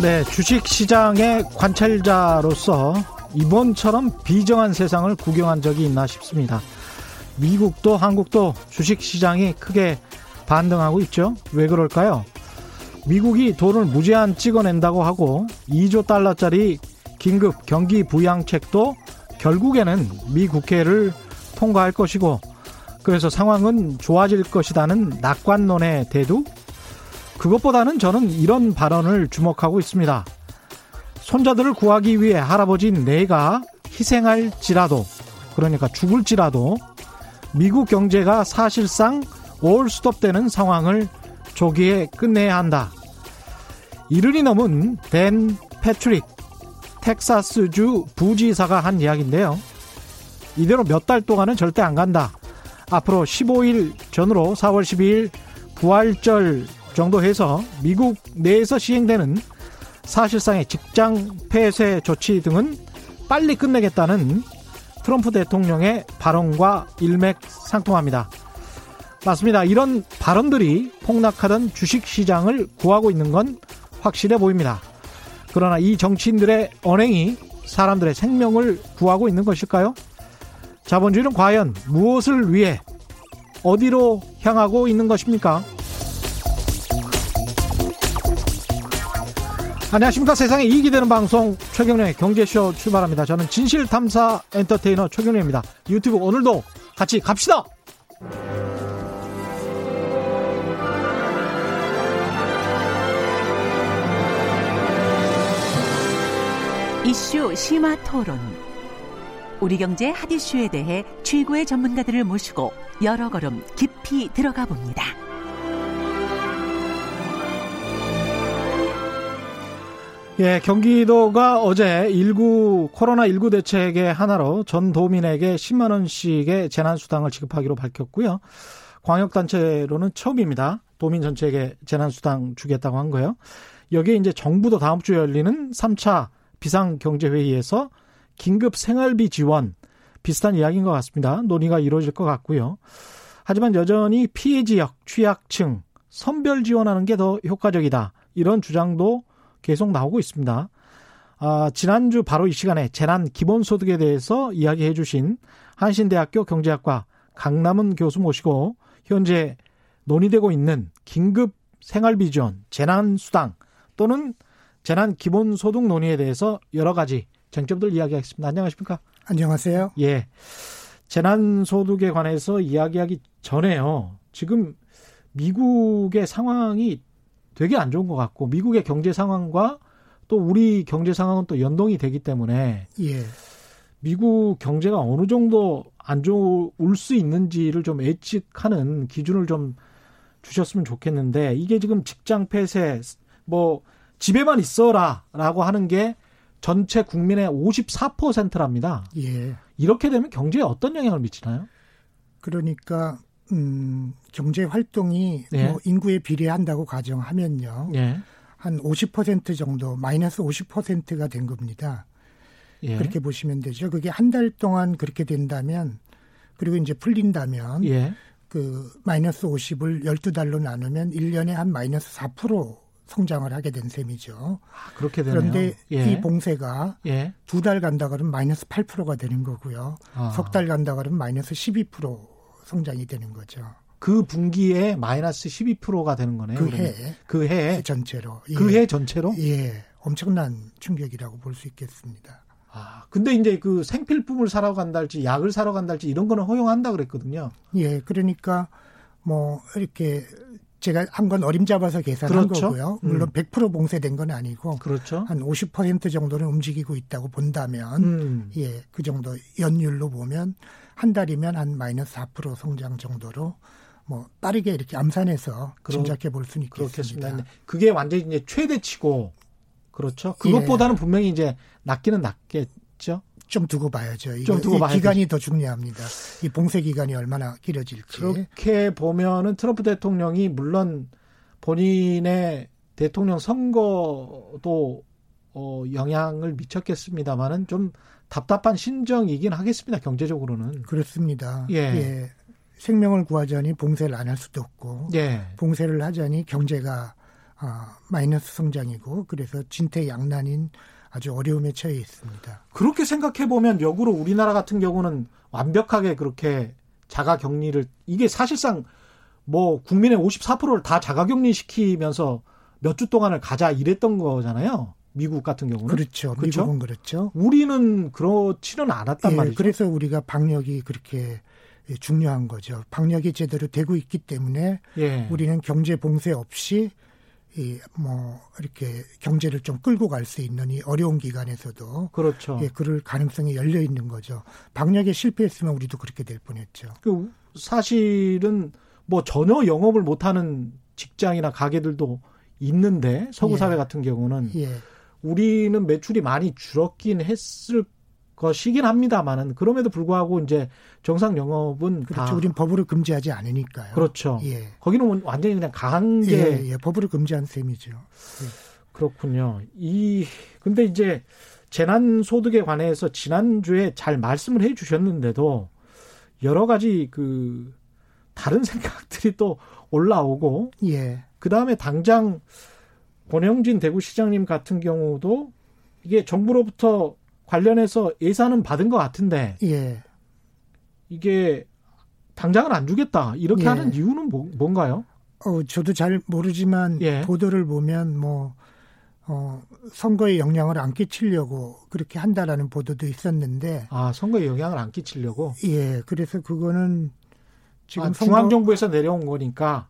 네, 주식 시장의 관찰자로서 이번처럼 비정한 세상을 구경한 적이 있나 싶습니다. 미국도 한국도 주식 시장이 크게 반등하고 있죠. 왜 그럴까요? 미국이 돈을 무제한 찍어낸다고 하고 2조 달러짜리 긴급 경기 부양책도 결국에는 미 국회를 통과할 것이고 그래서 상황은 좋아질 것이라는 낙관론의 대두 그것보다는 저는 이런 발언을 주목하고 있습니다. 손자들을 구하기 위해 할아버지 내가 희생할지라도 그러니까 죽을지라도 미국 경제가 사실상 올스톱되는 상황을 조기에 끝내야 한다. 이른이 넘은 댄 패트릭 텍사스주 부지사가 한 이야기인데요. 이대로 몇 달 동안은 절대 안 간다. 앞으로 15일 전으로 4월 12일 부활절 정도 해서 미국 내에서 시행되는 사실상의 직장 폐쇄 조치 등은 빨리 끝내겠다는 트럼프 대통령의 발언과 일맥상통합니다. 맞습니다. 이런 발언들이 폭락하던 주식 시장을 구하고 있는 건 확실해 보입니다. 그러나 이 정치인들의 언행이 사람들의 생명을 구하고 있는 것일까요? 자본주의는 과연 무엇을 위해 어디로 향하고 있는 것입니까? 안녕하십니까 세상에 이익이 되는 방송 최경련의 경제쇼 출발합니다. 저는 진실탐사 엔터테이너 최경련입니다. 유튜브 오늘도 같이 갑시다. 이슈 심화 토론. 우리 경제 핫 이슈에 대해 최고의 전문가들을 모시고 여러 걸음 깊이 들어가 봅니다. 예, 경기도가 어제 19 코로나 19 대책의 하나로 전 도민에게 10만 원씩의 재난 수당을 지급하기로 밝혔고요. 광역 단체로는 처음입니다. 도민 전체에게 재난 수당 주겠다고 한 거예요. 여기에 이제 정부도 다음 주에 열리는 3차 비상경제회의에서 긴급 생활비 지원 비슷한 이야기인 것 같습니다. 논의가 이루어질 것 같고요. 하지만 여전히 피해 지역, 취약층, 선별 지원하는 게 더 효과적이다. 이런 주장도 계속 나오고 있습니다. 아, 지난주 바로 이 시간에 재난 기본소득에 대해서 이야기해 주신 한신대학교 경제학과 강남은 교수 모시고 현재 논의되고 있는 긴급 생활비 지원, 재난수당 또는 재난 기본소득 논의에 대해서 여러 가지 쟁점들 이야기하겠습니다. 안녕하십니까? 안녕하세요. 예. 재난소득에 관해서 이야기하기 전에요. 지금 미국의 상황이 되게 안 좋은 것 같고 미국의 경제 상황과 또 우리 경제 상황은 또 연동이 되기 때문에 예. 미국 경제가 어느 정도 안 좋을 수 있는지를 좀 예측하는 기준을 좀 주셨으면 좋겠는데 이게 지금 직장 폐쇄 뭐 집에만 있어라라고 하는 게 전체 국민의 54%랍니다. 예. 이렇게 되면 경제에 어떤 영향을 미치나요? 그러니까 음, 경제 활동이 예. 뭐 인구에 비례한다고 가정하면요. 예. 한 50% 정도 마이너스 50%가 된 겁니다. 예. 그렇게 보시면 되죠. 그게 한 달 동안 그렇게 된다면 그리고 이제 풀린다면 예. 그 마이너스 50을 12달로 나누면 1년에 한 마이너스 4% 성장을 하게 된 셈이죠. 아, 그렇게 되네요. 그런데 예. 이 봉쇄가 예. 두달 간다 그러면 마이너스 8%가 되는 거고요. 아. 석달 간다 그러면 마이너스 12% 성장이 되는 거죠. 그 분기에 마이너스 12%가 되는 거네요. 그. 해. 그 해. 전체로. 예. 그해 전체로? 예. 엄청난 충격이라고 볼 수 있겠습니다. 아, 근데 이제 그 생필품을 사러 간달지 약을 사러 간달지 이런 거는 허용한다 그랬거든요. 예. 그러니까 뭐 이렇게 제가 한 건 어림잡아서 계산한 그렇죠. 거고요. 물론 음. 100% 봉쇄된 건 아니고 그렇죠. 한 50% 정도는 움직이고 있다고 본다면 음. 예, 그 정도 연율로 보면 한 달이면 한 마이너스 4% 성장 정도로 뭐 빠르게 이렇게 암산해서 그렇- 짐작해 볼 수는. 있겠습니다. 근데 그게 완전히 이제 최대치고 그렇죠. 그것보다는 예. 분명히 이제 낮기는 낮겠 죠. 좀 두고 봐야죠. 이거, 좀 두고 이 봐야 기간이 더 중요합니다. 이 봉쇄 기간이 얼마나 길어질지. 그렇게 보면은 트럼프 대통령이 물론 본인의 대통령 선거도 어, 영향을 미쳤겠습니다만은 좀 답답한 신정이긴 하겠습니다. 경제적으로는. 그렇습니다. 예. 예. 생명을 구하자니 봉쇄를 안 할 수도 없고 예. 봉쇄를 하자니 경제가 아, 마이너스 성장이고 그래서 진퇴양난인 아주 어려움에 처해 있습니다. 그렇게 생각해 보면 역으로 우리나라 같은 경우는 완벽하게 그렇게 자가 격리를 이게 사실상 뭐 국민의 54%를 다 자가 격리 시키면서 몇 주 동안을 가자 이랬던 거잖아요. 미국 같은 경우는 그렇죠. 그렇죠? 미국은 그렇죠. 우리는 그렇지는 않았단 예, 말이죠. 그래서 우리가 방역이 그렇게 중요한 거죠. 방역이 제대로 되고 있기 때문에 예. 우리는 경제 봉쇄 없이 이 뭐 이렇게 경제를 좀 끌고 갈 수 있는 이 어려운 기간에서도 그렇죠. 예, 그럴 가능성이 열려 있는 거죠. 방역에 실패했으면 우리도 그렇게 될 뻔했죠. 그 사실은 뭐 전혀 영업을 못하는 직장이나 가게들도 있는데 서구 사회 예. 같은 경우는 예. 우리는 매출이 많이 줄었긴 했을 것이긴 합니다만은 그럼에도 불구하고 이제 정상 영업은 그렇죠. 우린 법으로 금지하지 않으니까요. 그렇죠. 예. 거기는 완전히 그냥 강제 예, 예. 법으로 금지한 셈이죠. 예. 그렇군요. 이 근데 이제 재난 소득에 관해서 지난주에 잘 말씀을 해 주셨는데도 여러 가지 그 다른 생각들이 또 올라오고 예. 그다음에 당장 권영진 대구시장님 같은 경우도 이게 정부로부터 관련해서 예산은 받은 것 같은데 예. 이게 당장은 안 주겠다 이렇게 예. 하는 이유는 뭐, 뭔가요? 어, 저도 잘 모르지만 예. 보도를 보면 뭐 어, 선거에 영향을 안 끼치려고 그렇게 한다라는 보도도 있었는데 아 선거에 영향을 안 끼치려고 예 그래서 그거는 지금 아, 중앙 정부에서 내려온 거니까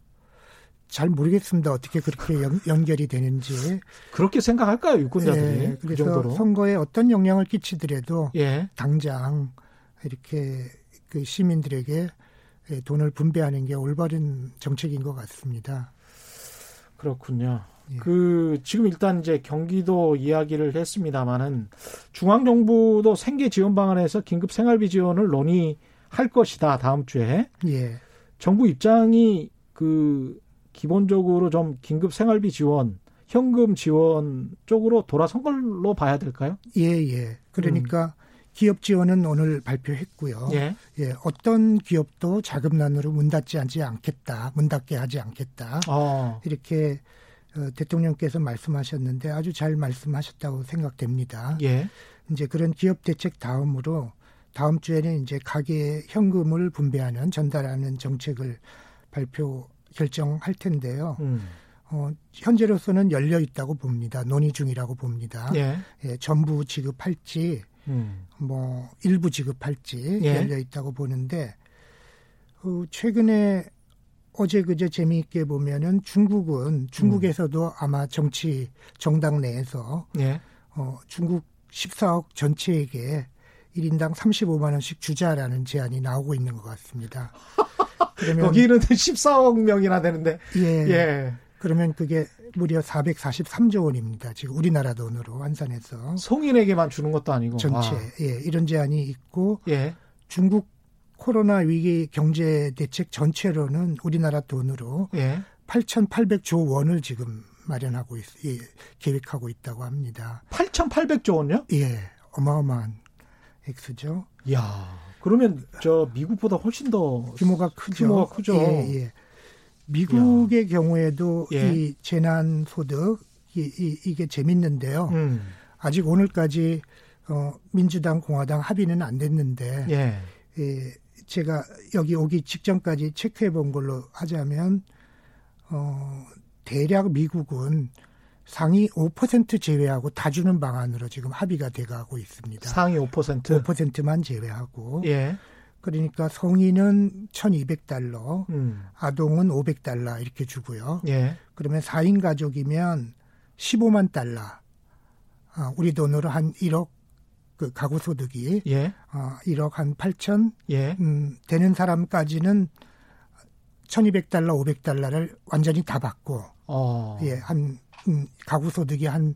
잘 모르겠습니다. 어떻게 그렇게 연, 결이 되는지. 그렇게 생각할까요, 유권자들이? 예, 그 그래서 그 선거에 어떤 영향을 끼치더라도 예. 당장 이렇게 그 시민들에게 돈을 분배하는 게 올바른 정책인 것 같습니다. 그렇군요. 예. 그 지금 일단 이제 경기도 이야기를 했습니다마는 중앙 정부도 생계 지원 방안에서 긴급 생활비 지원을 논의할 것이다 다음 주에. 예. 정부 입장이 그 기본적으로 좀 긴급 생활비 지원, 현금 지원 쪽으로 돌아선 걸로 봐야 될까요? 예, 예. 그러니까 음. 기업 지원은 오늘 발표했고요. 예. 예. 어떤 기업도 자금난으로 문 닫지 않지 않겠다. 문 닫게 하지 않겠다. 어. 이렇게 어, 대통령께서 말씀하셨는데 아주 잘 말씀하셨다고 생각됩니다. 예. 이제 그런 기업 대책 다음으로 다음 주에는 이제 가계에 현금을 분배하는 전달하는 정책을 발표 결정할 텐데요. 음. 어, 현재로서는 열려 있다고 봅니다. 논의 중이라고 봅니다. 예. 예 전부 지급할지, 음. 뭐 일부 지급할지 예. 열려 있다고 보는데 어, 최근에 어제 그제 재미있게 보면은 중국은 중국에서도 음. 아마 정치 정당 내에서 예. 어, 중국 14억 전체에게 1인당 35만 원씩 주자라는 제안이 나오고 있는 것 같습니다. 그러면 거기는 14억 명이나 되는데. 예. 예. 그러면 그게 무려 443조 원입니다. 지금 우리나라 돈으로 환산해서. 성인에게만 주는 것도 아니고. 전체. 와. 아. 예. 이런 제안이 있고. 예. 중국 코로나 위기 경제 대책 전체로는 우리나라 돈으로 예. 8,800조 원을 지금 마련하고 있, 예, 계획하고 있다고 합니다. 8,800조 원요? 예. 어마어마한 액수죠. 야. 그러면 저 미국보다 훨씬 더 규모가 크죠. 규모가 크죠. 예, 예. 미국의 야. 경우에도 예. 이 재난 소득 이, 이, 이게 재밌는데요. 음. 아직 오늘까지 어, 민주당 공화당 합의는 안 됐는데 예. 예, 제가 여기 오기 직전까지 체크해 본 걸로 하자면 어, 대략 미국은 상위 5% 제외하고 다 주는 방안으로 지금 합의가 돼가고 있습니다. 상위 5%? 5%만 제외하고. 예. 그러니까 성인은 1,200달러, 음. 아동은 500달러 이렇게 주고요. 예. 그러면 4인 가족이면 15만 달러. 아, 우리 돈으로 한 1억 그 가구 소득이 예. 어, 1억 한 8천 예. 음, 되는 사람까지는 1,200달러, 500달러를 완전히 다 받고 어. 예, 한 음, 가구 소득이 한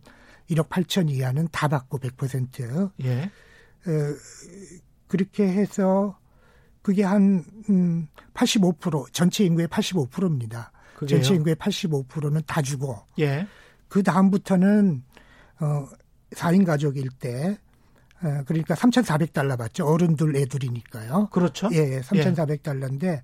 1억 8천 이하는 다 받고 100%. 예. 어, 그렇게 해서 그게 한 음, 85% 전체 인구의 85%입니다. 그게요? 전체 인구의 85%는 다 주고. 예. 그 다음부터는 어 4인 가족일 때 어, 그러니까 3,400달러 받죠. 어른들 애둘이니까요. 그렇죠. 예, 3,400달러인데 예.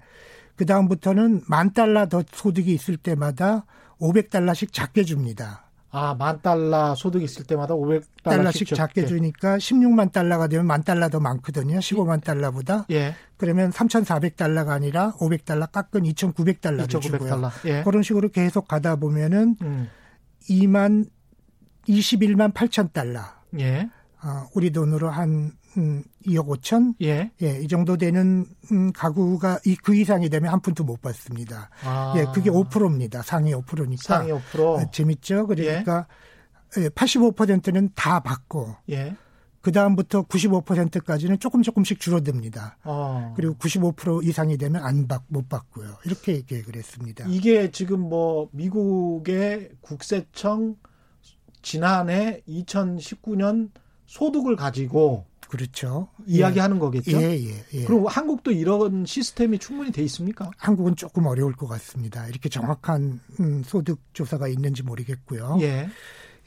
그 다음부터는 만 달러 더 소득이 있을 때마다 500달러씩 작게 줍니다. 아, 만 달러 소득 있을 때마다 500달러씩 작게 주니까 16만 달러가 되면 만 달러 더 많거든요. 15만 달러보다. 예. 그러면 3,400달러가 아니라 500달러 깎은 2,900달러를 2,900달러. 주고요. 예. 그런 식으로 계속 가다 보면은 음. 2만 21만 8천 달러. 예. 어, 우리 돈으로 한 음, 2억 5천? 예. 예, 이 정도 되는 음, 가구가 이, 그 이상이 되면 한 푼도 못 받습니다. 아. 예, 그게 5%입니다. 상위 5%니까. 상위 5%. 어, 재밌죠? 그러니까 예. 85%는 다 받고. 예. 그 다음부터 95%까지는 조금 조금씩 줄어듭니다. 어. 그리고 95% 이상이 되면 안 받, 못 받고요. 이렇게 계획을 했습니다. 이게 지금 뭐 미국의 국세청 지난해 2019년 소득을 가지고 그렇죠. 이야기하는 예. 거겠죠. 예, 예, 예. 그리고 한국도 이런 시스템이 충분히 돼 있습니까? 한국은 조금 어려울 것 같습니다. 이렇게 정확한 음, 소득 조사가 있는지 모르겠고요. 예.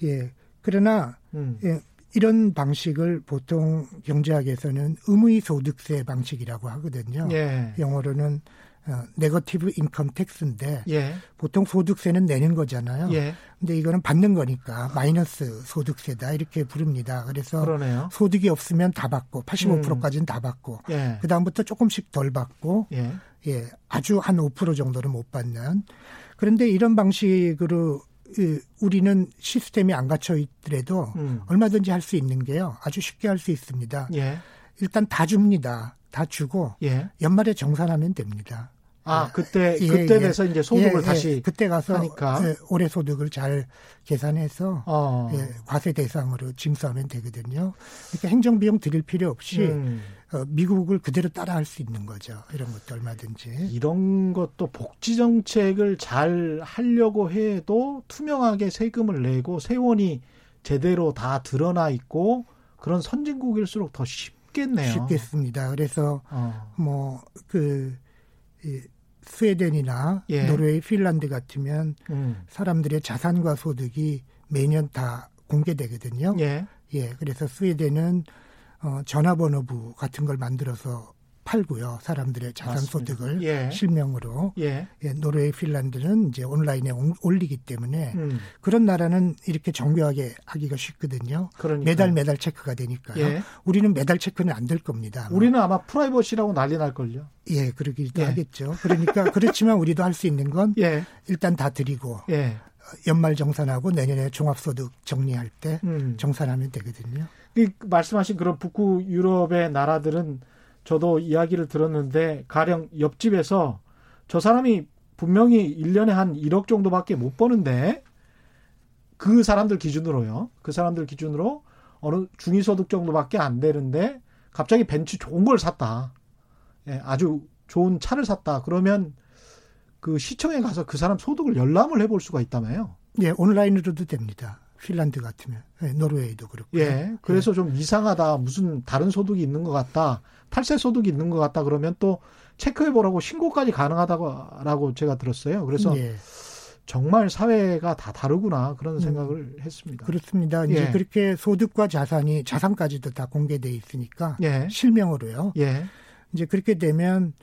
예. 그러나 음. 예, 이런 방식을 보통 경제학에서는 음의 소득세 방식이라고 하거든요. 예. 영어로는 어, negative income tax인데 예. 보통 소득세는 내는 거잖아요. 예. 근데 이거는 받는 거니까 마이너스 소득세다 이렇게 부릅니다. 그래서 그러네요. 소득이 없으면 다 받고 85%까지는 음. 다 받고 예. 그 다음부터 조금씩 덜 받고 예. 예 아주 한 5% 정도는 못 받는 그런데 이런 방식으로 우리는 시스템이 안 갖춰 있더라도 음. 얼마든지 할 수 있는 게요. 아주 쉽게 할 수 있습니다. 예. 일단 다 줍니다. 다 주고 예. 연말에 정산하면 됩니다. 아 그때 예, 그때 예. 돼서 이제 소득을 예, 다시 그때 가서 하니까. 예, 올해 소득을 잘 계산해서 어. 예, 과세 대상으로 징수하면 되거든요. 그러니까 행정 비용 드릴 필요 없이 음. 어, 미국을 그대로 따라할 수 있는 거죠. 이런 것도 얼마든지. 이런 것도 복지 정책을 잘 하려고 해도 투명하게 세금을 내고 세원이 제대로 다 드러나 있고 그런 선진국일수록 더 쉽 겠네요. 쉽겠습니다. 그래서 어. 뭐그 스웨덴이나 예. 노르웨이, 핀란드 같으면 음. 사람들의 자산과 소득이 매년 다 공개되거든요. 예. 예. 그래서 스웨덴은 어, 전화번호부 같은 걸 만들어서 팔고요. 사람들의 자산 맞습니다. 소득을 예. 실명으로. 예. 예. 노르웨이, 핀란드는 이제 온라인에 올리기 때문에 음. 그런 나라는 이렇게 정교하게 하기가 쉽거든요. 그러니까요. 매달 매달 체크가 되니까요. 예. 우리는 매달 체크는 안 될 겁니다. 아마. 우리는 아마 프라이버시라고 난리 날 걸요. 예, 그러기도 예. 하겠죠. 그러니까 그렇지만 우리도 할 수 있는 건 예. 일단 다 드리고 예. 연말 정산하고 내년에 종합소득 정리할 때 음. 정산하면 되거든요. 그 말씀하신 그런 북구 유럽의 나라들은 저도 이야기를 들었는데 가령 옆집에서 저 사람이 분명히 1년에 한 1억 정도밖에 못 버는데 그 사람들 기준으로요. 그 사람들 기준으로 어느 중위소득 정도밖에 안 되는데 갑자기 벤츠 좋은 걸 샀다. 예, 아주 좋은 차를 샀다. 그러면 그 시청에 가서 그 사람 소득을 열람을 해볼 수가 있다며요. 예, 온라인으로도 됩니다. 핀란드 같으면 예, 노르웨이도 그렇고. 예, 그래서 예. 좀 이상하다. 무슨 다른 소득이 있는 것 같다. 탈세 소득이 있는 것 같다. 그러면 또 체크해 보라고 신고까지 가능하다고 제가 들었어요. 그래서 예. 정말 사회가 다 다르구나 그런 음. 생각을 음, 했습니다. 그렇습니다. 이제 예. 그렇게 소득과 자산이 자산까지도 다 공개돼 있으니까 예. 실명으로요. 예. 이제 그렇게 되면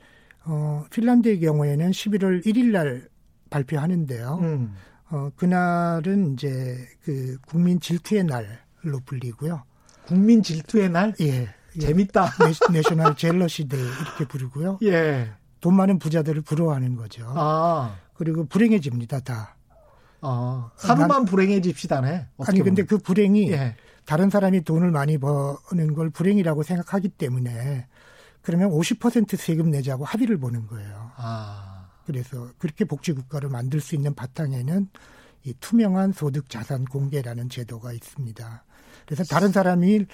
어 핀란드의 경우에는 11월 1일 날 발표하는데요. 음. 어 그날은 이제 그 국민 질투의 날로 불리고요. 국민 질투의 날? 예. 재밌다. National Jealousy Day 이렇게 부르고요. 예. 돈 많은 부자들을 부러워하는 거죠. 아. 그리고 불행해집니다, 다. 아, 하루만 난, 불행해집시다네. 아니, 근데 그 불행이 예. 다른 사람이 돈을 많이 버는 걸 불행이라고 생각하기 때문에 그러면 50% 세금 내자고 합의를 보는 거예요. 아. 그래서 그렇게 복지국가를 만들 수 있는 바탕에는 이 투명한 소득 자산 공개라는 제도가 있습니다. 그래서 다른 사람이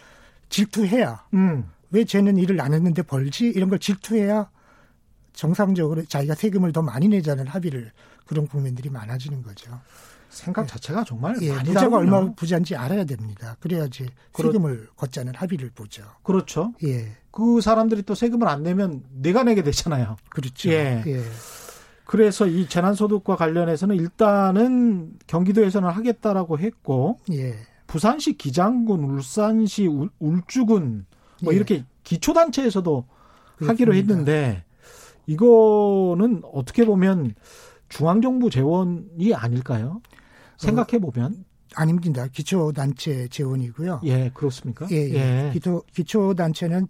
질투해야 음. 왜 쟤는 일을 안 했는데 벌지 이런 걸 질투해야 정상적으로 자기가 세금을 더 많이 내자는 합의를 그런 국민들이 많아지는 거죠. 생각 예. 자체가 정말 예, 부자가 얼마 부자인지 알아야 됩니다. 그래야지 그렇, 세금을 걷자는 합의를 보죠. 그렇죠. 예. 그 사람들이 또 세금을 안 내면 내가 내게 되잖아요. 그렇죠. 예. 예. 그래서 이 재난소득과 관련해서는 일단은 경기도에서는 하겠다라고 했고, 예. 부산시 기장군, 울산시 울, 울주군, 뭐 예. 이렇게 기초 단체에서도 그렇습니다. 하기로 했는데, 이거는 어떻게 보면 중앙 정부 재원이 아닐까요? 생각해 보면. 어, 아닙니다. 기초 단체 재원이고요. 예, 그렇습니까? 예, 예. 예. 기초, 기초 단체는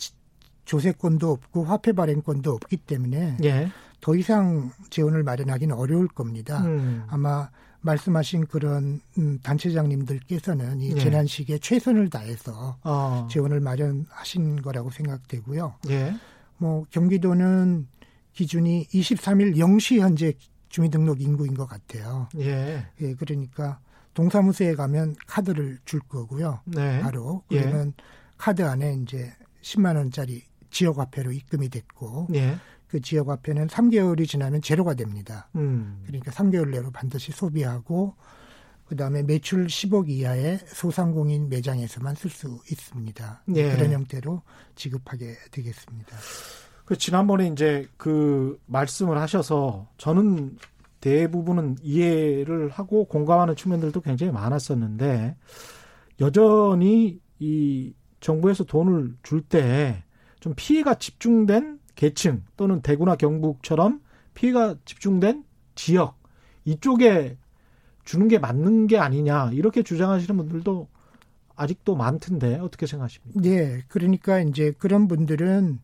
조세권도 없고 화폐 발행권도 없기 때문에 예. 더 이상 재원을 마련하기는 어려울 겁니다. 음. 아마 말씀하신 그런 음, 단체장님들께서는 이 예. 재난 시기에 최선을 다해서 어. 재원을 마련하신 거라고 생각되고요. 예. 뭐 경기도는 기준이 23일 0시 현재 주민등록 인구인 것 같아요. 예. 예 그러니까 동사무소에 가면 카드를 줄 거고요. 네. 바로 예. 그러면 예. 카드 안에 이제 10만 원짜리 지역 화폐로 입금이 됐고 예. 그 지역 화폐는 3개월이 지나면 제로가 됩니다. 음. 그러니까 3개월 내로 반드시 소비하고 그다음에 매출 10억 이하의 소상공인 매장에서만 쓸 수 있습니다. 예. 그런 형태로 지급하게 되겠습니다. 그 지난번에 이제 그 말씀을 하셔서 저는 대부분은 이해를 하고 공감하는 측면들도 굉장히 많았었는데 여전히 이 정부에서 돈을 줄 때 좀 피해가 집중된 계층 또는 대구나 경북처럼 피해가 집중된 지역 이쪽에 주는 게 맞는 게 아니냐 이렇게 주장하시는 분들도 아직도 많던데 어떻게 생각하십니까? 네, 그러니까 이제 그런 분들은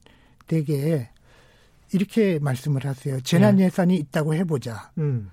되게 이렇게 말씀을 하세요. 재난 네. 예산이 있다고 해보자. 음.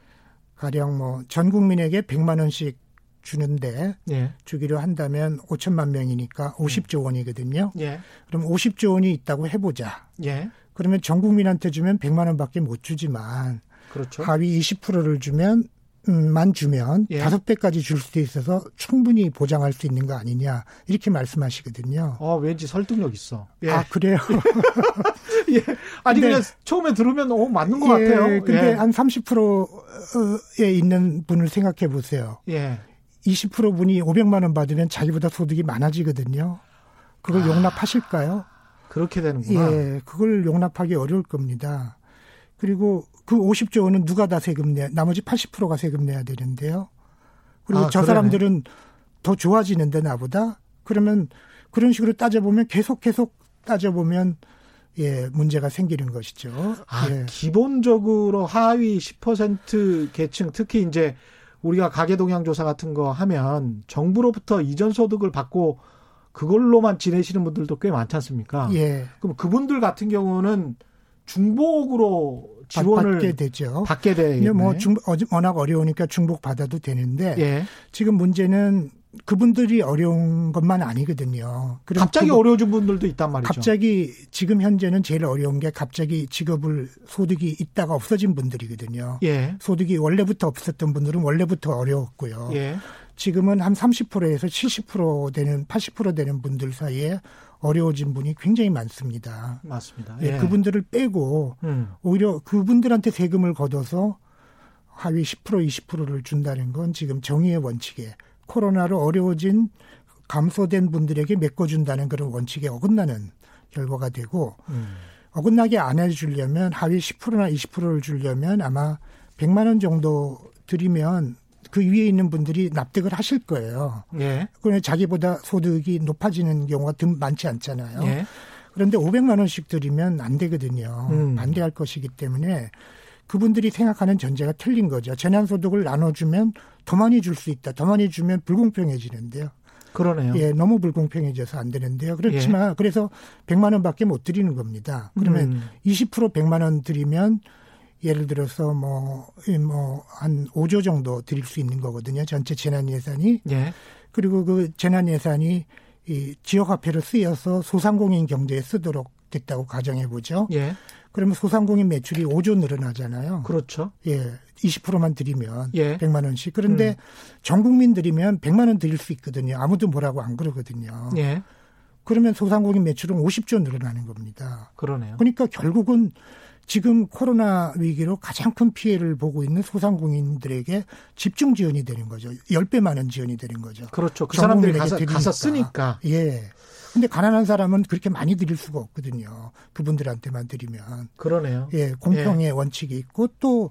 가령 뭐 전 국민에게 100만 원씩 주는데 예. 주기로 한다면 5천만 명이니까 50조 원이거든요. 예. 그럼 50조 원이 있다고 해보자. 예. 그러면 전 국민한테 주면 100만 원밖에 못 주지만 그렇죠. 하위 20%를 주면 만 주면 예. 다섯 예. 배까지 줄 수도 있어서 충분히 보장할 수 있는 거 아니냐 이렇게 말씀하시거든요. 어 왠지 설득력 있어. 예. 아 그래요? 예. 아니 근데, 그냥 처음에 들으면 어 맞는 것 예, 같아요. 근데 예. 한 30%에 있는 분을 생각해 보세요. 예. 20% 분이 500만 원 받으면 자기보다 소득이 많아지거든요. 그걸 아, 용납하실까요? 그렇게 되는구나. 예, 그걸 용납하기 어려울 겁니다. 그리고 그 50조 원은 누가 다 세금 내, 나머지 80%가 세금 내야 되는데요. 그리고 아, 저 그러네. 사람들은 더 좋아지는데 나보다 그러면 그런 식으로 따져보면 계속 계속 따져보면 예, 문제가 생기는 것이죠. 아, 예. 기본적으로 하위 10% 계층 특히 이제 우리가 가계 동향 조사 같은 거 하면 정부로부터 이전 소득을 받고 그걸로만 지내시는 분들도 꽤 많지 않습니까? 예. 그럼 그분들 같은 경우는 중복으로 지원을 받게 되죠. 받게 되요. 뭐 중, 워낙 어려우니까 중복 받아도 되는데 예. 지금 문제는 그분들이 어려운 것만 아니거든요. 갑자기 그분, 어려워진 분들도 있단 말이죠. 갑자기 지금 현재는 제일 어려운 게 갑자기 직업을 소득이 있다가 없어진 분들이거든요. 예. 소득이 원래부터 없었던 분들은 원래부터 어려웠고요. 예. 지금은 한 30%에서 70% 되는 80% 되는 분들 사이에 어려워진 분이 굉장히 많습니다. 맞습니다. 예. 예. 그분들을 빼고 음. 오히려 그분들한테 세금을 걷어서 하위 10% 20%를 준다는 건 지금 정의의 원칙에 코로나로 어려워진 감소된 분들에게 메꿔준다는 그런 원칙에 어긋나는 결과가 되고 음. 어긋나게 안 해주려면 하위 10%나 20%를 주려면 아마 100만 원 정도 드리면 그 위에 있는 분들이 납득을 하실 거예요. 예. 그런데 자기보다 소득이 높아지는 경우가 좀 많지 않잖아요. 예. 그런데 500만 원씩 드리면 안 되거든요. 음. 반대할 것이기 때문에 그분들이 생각하는 전제가 틀린 거죠. 재난소득을 나눠주면 더 많이 줄 수 있다. 더 많이 주면 불공평해지는데요. 그러네요. 예, 너무 불공평해져서 안 되는데요. 그렇지만 예. 그래서 100만 원밖에 못 드리는 겁니다. 그러면 음. 20% 100만 원 드리면 예를 들어서 뭐, 뭐, 한 5조 정도 드릴 수 있는 거거든요. 전체 재난 예산이. 예. 그리고 그 재난 예산이 이 지역화폐로 쓰여서 소상공인 경제에 쓰도록 됐다고 가정해 보죠. 예. 그러면 소상공인 매출이 5조 늘어나잖아요. 그렇죠. 예. 20%만 드리면 예. 100만 원씩. 그런데 음. 전 국민 드리면 100만 원 드릴 수 있거든요. 아무도 뭐라고 안 그러거든요. 예. 그러면 소상공인 매출은 50조 늘어나는 겁니다. 그러네요. 그러니까 결국은 지금 코로나 위기로 가장 큰 피해를 보고 있는 소상공인들에게 집중 지원이 되는 거죠. 10배 많은 지원이 되는 거죠. 그렇죠. 그 사람들이 가서, 가서 쓰니까. 예. 근데 가난한 사람은 그렇게 많이 드릴 수가 없거든요. 그분들한테만 드리면. 그러네요. 예, 공평의 예. 원칙이 있고 또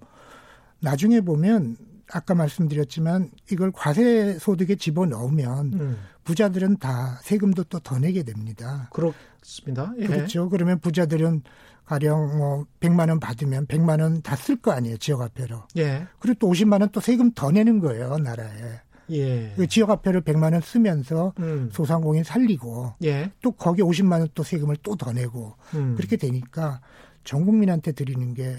나중에 보면 아까 말씀드렸지만 이걸 과세 소득에 집어 넣으면 음. 부자들은 다 세금도 또 더 내게 됩니다. 그렇습니다. 예. 그렇죠. 그러면 부자들은 가령 뭐 100만 원 받으면 100만 원 다 쓸 거 아니에요. 지역화폐로. 예. 그리고 또 50만 원 또 세금 더 내는 거예요. 나라에. 예. 그 지역화폐를 100만 원 쓰면서 음. 소상공인 살리고 예. 또 거기에 50만 원 또 세금을 또 더 내고 음. 그렇게 되니까 전 국민한테 드리는 게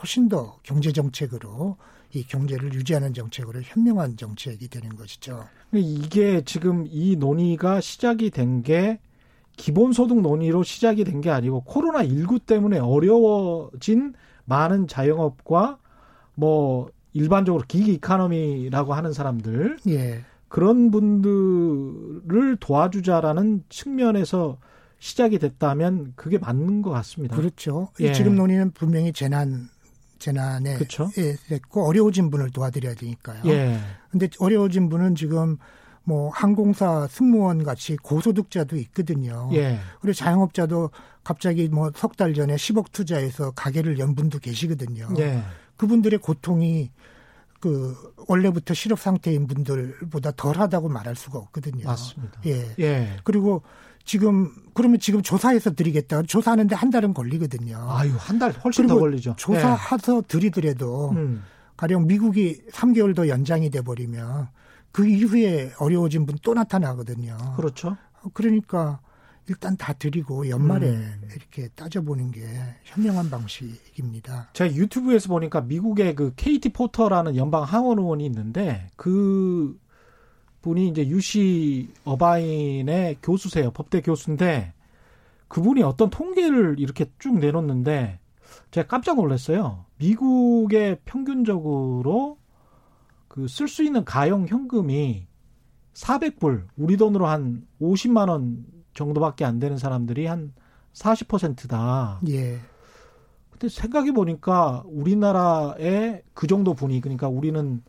훨씬 더 경제 정책으로 이 경제를 유지하는 정책으로 현명한 정책이 되는 것이죠. 이게 지금 이 논의가 시작이 된게 기본소득 논의로 시작이 된 게 아니고 코로나19 때문에 어려워진 많은 자영업과 뭐 일반적으로 기기 이카노미라고 하는 사람들 예. 그런 분들을 도와주자라는 측면에서 시작이 됐다면 그게 맞는 것 같습니다. 그렇죠. 예. 지금 논의는 분명히 재난 재난에 그렇죠. 예, 됐고 어려워진 분을 도와드려야 되니까요. 예. 근데 어려워진 분은 지금 뭐 항공사 승무원 같이 고소득자도 있거든요. 예. 그리고 자영업자도 갑자기 뭐 석 달 전에 10억 투자해서 가게를 연 분도 계시거든요. 예. 그분들의 고통이 그 원래부터 실업 상태인 분들보다 덜하다고 말할 수가 없거든요. 맞습니다. 예. 예. 그리고 지금 그러면 지금 조사해서 드리겠다. 조사하는데 한 달은 걸리거든요. 아유 한 달 훨씬 더 걸리죠. 조사해서 네. 드리더라도 음. 가령 미국이 3개월 더 연장이 돼 버리면 그 이후에 어려워진 분 또 나타나거든요. 그렇죠. 그러니까 일단 다 드리고 연말에 음. 이렇게 따져보는 게 현명한 방식입니다. 제가 유튜브에서 보니까 미국의 그 케이티 포터라는 연방 하원 의원이 있는데 그 분이 이제 유시 어바인의 교수세요. 법대 교수인데 그분이 어떤 통계를 이렇게 쭉 내놓는데 제가 깜짝 놀랐어요. 미국의 평균적으로 그 쓸 수 있는 가용 현금이 400불, 우리 돈으로 한 50만 원 정도밖에 안 되는 사람들이 한 40%다. 예. 근데 생각해 보니까 우리나라의 그 정도 분위 그러니까 우리는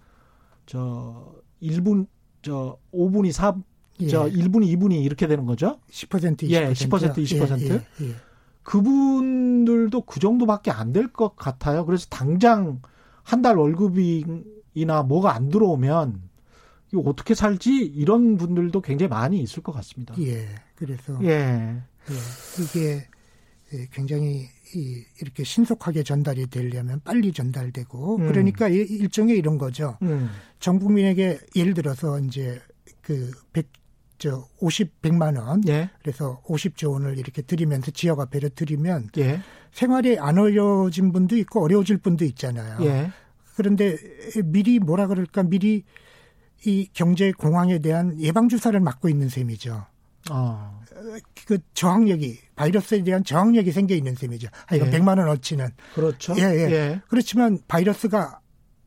저 1분 저 5분이 4, 예. 저 1분이 2분이 이렇게 되는 거죠? 10% 20%. 예, 10% 20%. 예, 예, 예. 그분들도 그 정도밖에 안 될 것 같아요. 그래서 당장 한 달 월급 이나 뭐가 안 들어오면 이거 어떻게 살지 이런 분들도 굉장히 많이 있을 것 같습니다. 예. 그래서 예. 예 이게 예, 굉장히 이 이렇게 신속하게 전달이 되려면 빨리 전달되고 음. 그러니까 일종의 이런 거죠. 음. 전 국민에게 예를 들어서 이제 그 100, 저 50, 100만 원. 예. 그래서 50조 원을 이렇게 드리면서 지역 화폐를 드리면 예. 생활이 안 어려워진 분도 있고 어려워질 분도 있잖아요. 예. 그런데 미리 뭐라 그럴까 미리 이 경제 공황에 대한 예방 주사를 맞고 있는 셈이죠. 어. 그 저항력이 바이러스에 대한 저항력이 생겨 있는 셈이죠. 아, 이거 예. 100만 원어치는 그렇죠. 예, 예, 예. 그렇지만 바이러스가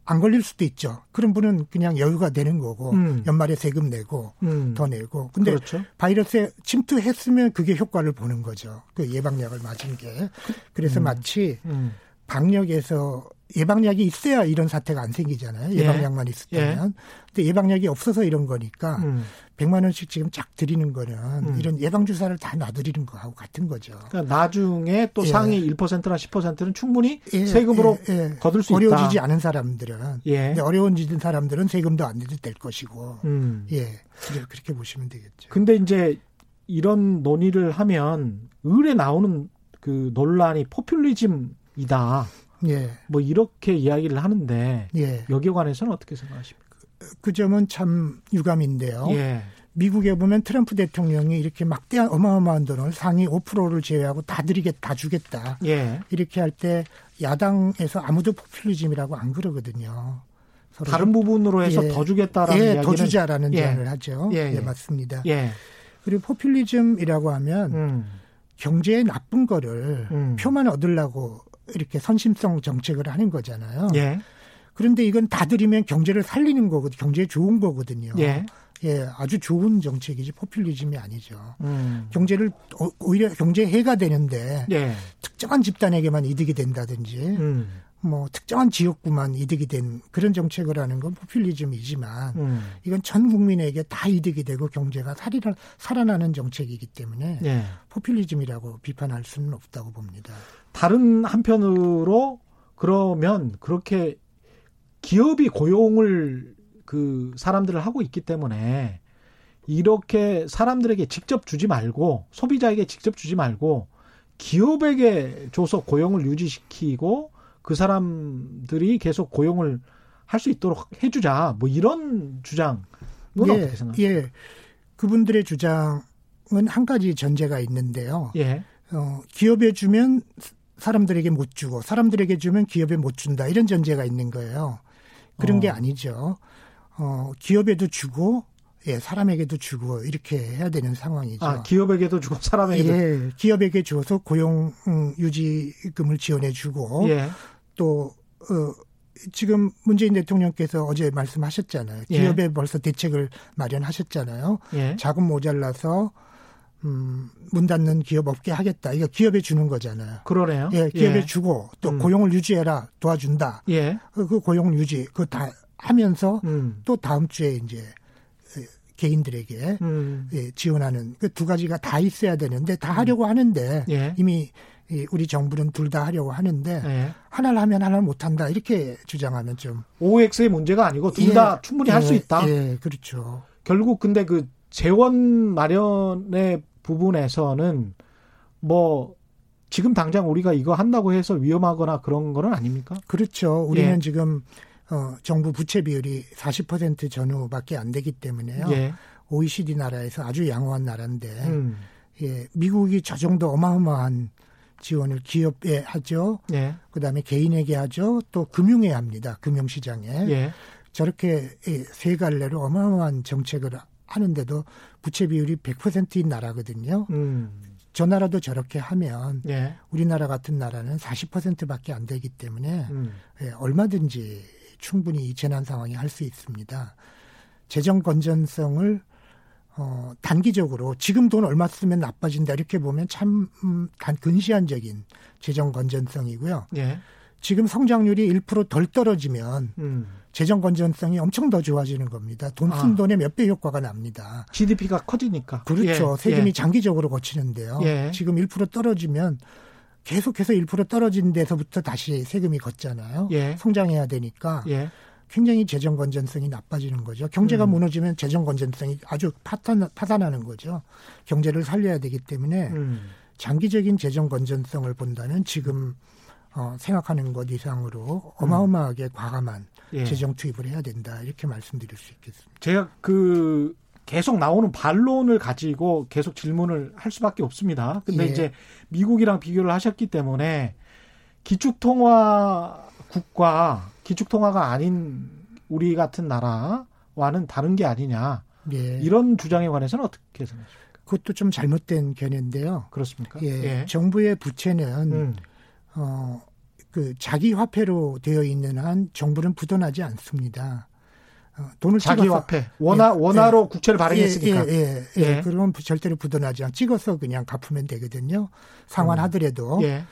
안 걸릴 수도 있죠. 그런 분은 그냥 여유가 되는 거고 음. 연말에 세금 내고 음. 더 내고. 근데 그렇죠. 바이러스에 침투했으면 그게 효과를 보는 거죠. 그 예방약을 맞은 게. 그래서 음. 마치 음. 방역에서 예방약이 있어야 이런 사태가 안 생기잖아요. 예. 예방약만 예. 있었다면. 예. 근데 예방약이 없어서 이런 거니까 음. 100만 원씩 지금 쫙 드리는 거는 음. 이런 예방 주사를 다 놔드리는 거하고 같은 거죠. 그러니까 나중에 또 예. 상위 1%나 10%는 충분히 예. 세금으로 예, 예. 거둘 수 어려워지지 있다. 어려워지지 않은 사람들은 예. 근데 어려워지는 사람들은 세금도 안 내도 될 것이고. 음. 예. 그렇게 보시면 되겠죠. 근데 이제 이런 논의를 하면 을에 나오는 그 논란이 포퓰리즘이다. 예. 뭐 이렇게 이야기를 하는데 예. 여기에 관해서는 어떻게 생각하십니까? 그, 그 점은 참 유감인데요. 예. 미국에 보면 트럼프 대통령이 이렇게 막대한 어마어마한 돈을 상위 5%를 제외하고 다 드리겠다, 다 주겠다. 예. 이렇게 할 때 야당에서 아무도 포퓰리즘이라고 안 그러거든요. 다른 부분으로 해서 예. 더 주겠다라는 예, 더 주자라는 예. 제안을 하죠. 예, 예. 예 맞습니다. 예. 그리고 포퓰리즘이라고 하면 음. 경제에 나쁜 거를 음. 표만 얻으려고 이렇게 선심성 정책을 하는 거잖아요. 예. 그런데 이건 다 들이면 경제를 살리는 거거든요. 경제에 좋은 거거든요. 예. 예, 아주 좋은 정책이지 포퓰리즘이 아니죠. 음. 경제를 오히려 경제 해가 되는데 예. 특정한 집단에게만 이득이 된다든지 음. 뭐 특정한 지역구만 이득이 된 그런 정책을 하는 건 포퓰리즘이지만 음. 이건 전 국민에게 다 이득이 되고 경제가 살이라, 살아나는 정책이기 때문에 예. 포퓰리즘이라고 비판할 수는 없다고 봅니다. 다른 한편으로 그러면 그렇게 기업이 고용을 그 사람들을 하고 있기 때문에 이렇게 사람들에게 직접 주지 말고 소비자에게 직접 주지 말고 기업에게 줘서 고용을 유지시키고 그 사람들이 계속 고용을 할 수 있도록 해주자 뭐 이런 주장은 예, 어떻게 생각하세요? 예, 그분들의 주장은 한 가지 전제가 있는데요. 예. 어, 기업에 주면 사람들에게 못 주고 사람들에게 주면 기업에 못 준다 이런 전제가 있는 거예요. 그런 어. 게 아니죠. 어, 기업에도 주고 예, 사람에게도 주고 이렇게 해야 되는 상황이죠. 아, 기업에게도 주고 사람에게도 예, 기업에게 줘서 고용 음, 유지금을 지원해 주고 예. 또 어, 지금 문재인 대통령께서 어제 말씀하셨잖아요. 예. 기업에 예. 벌써 대책을 마련하셨잖아요. 예. 자금 모자라서 음, 문 닫는 기업 없게 하겠다. 이거 기업에 주는 거잖아요. 그러네요. 예, 기업에 예. 주고 또 음. 고용을 유지해라 도와준다. 예. 그, 그 고용 유지 그거 다 하면서 음. 또 다음 주에 이제 개인들에게 음. 예, 지원하는 그 두 가지가 다 있어야 되는데 다 하려고 하는데 예. 이미 우리 정부는 둘 다 하려고 하는데 예. 하나를 하면 하나를 못 한다 이렇게 주장하면 좀 OX의 문제가 아니고 둘다 예. 충분히 할 수 있다. 예, 그렇죠. 결국 근데 그 재원 마련의 부분에서는 뭐 지금 당장 우리가 이거 한다고 해서 위험하거나 그런 거는 아닙니까? 그렇죠. 우리는 예. 지금 어, 정부 부채 비율이 40% 전후밖에 안 되기 때문에요. 예. OECD 나라에서 아주 양호한 나라인데, 음. 예, 미국이 저 정도 어마어마한 지원을 기업에 하죠. 예. 그 다음에 개인에게 하죠. 또 금융에 합니다. 금융시장에. 예. 저렇게 세 갈래로 어마어마한 정책을 하는데도 부채 비율이 100%인 나라거든요. 음. 저 나라도 저렇게 하면 예. 우리나라 같은 나라는 40%밖에 안 되기 때문에 음. 예, 얼마든지 충분히 이 재난 상황이 할 수 있습니다. 재정 건전성을 어, 단기적으로 지금 돈 얼마 쓰면 나빠진다 이렇게 보면 참 음, 근시안적인 재정 건전성이고요. 예. 지금 성장률이 1%덜 떨어지면 음. 재정 건전성이 엄청 더 좋아지는 겁니다. 돈쓴 아. 돈에 몇 배 효과가 납니다. GDP가 커지니까. 그렇죠. 예. 세금이 예. 장기적으로 거치는데요. 예. 지금 1% 떨어지면 계속해서 1% 떨어진 데서부터 다시 세금이 걷잖아요. 예. 성장해야 되니까 예. 굉장히 재정 건전성이 나빠지는 거죠. 경제가 음. 무너지면 재정 건전성이 아주 파탄, 파산하는 거죠. 경제를 살려야 되기 때문에 음. 장기적인 재정 건전성을 본다면 지금 어, 생각하는 것 이상으로 어마어마하게 음. 과감한 예. 재정 투입을 해야 된다 이렇게 말씀드릴 수 있겠습니다. 제가 그 계속 나오는 반론을 가지고 계속 질문을 할 수밖에 없습니다. 근데 예. 이제 미국이랑 비교를 하셨기 때문에 기축통화 국과 기축통화가 아닌 우리 같은 나라와는 다른 게 아니냐. 예. 이런 주장에 관해서는 어떻게 생각하십니까? 그것도 좀 잘못된 견해인데요. 그렇습니까? 예. 예. 정부의 부채는 음. 어, 그 자기 화폐로 되어 있는 한 정부는 부도나지 않습니다. 어, 돈을 자기 찍어서, 화폐 원화 예, 원화로 예, 국채를 발행했으니까 예, 예, 예, 예. 그러면 절대로 부도나지 않 찍어서 그냥 갚으면 되거든요 상환하더라도 음.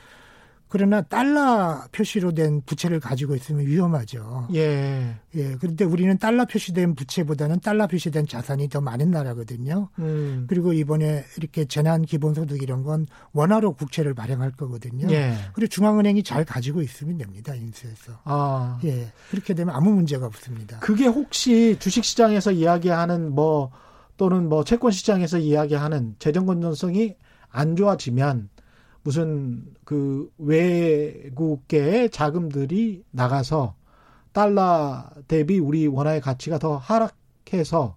그러나 달러 표시로 된 부채를 가지고 있으면 위험하죠. 예. 예. 그런데 우리는 달러 표시된 부채보다는 달러 표시된 자산이 더 많은 나라거든요. 음. 그리고 이번에 이렇게 재난 기본소득 이런 건 원화로 국채를 발행할 거거든요. 예. 그리고 중앙은행이 잘 가지고 있으면 됩니다. 인수해서. 아. 예. 그렇게 되면 아무 문제가 없습니다. 그게 혹시 주식 시장에서 이야기하는 뭐 또는 뭐 채권 시장에서 이야기하는 재정 건전성이 안 좋아지면 무슨 그 외국계 자금들이 나가서 달러 대비 우리 원화의 가치가 더 하락해서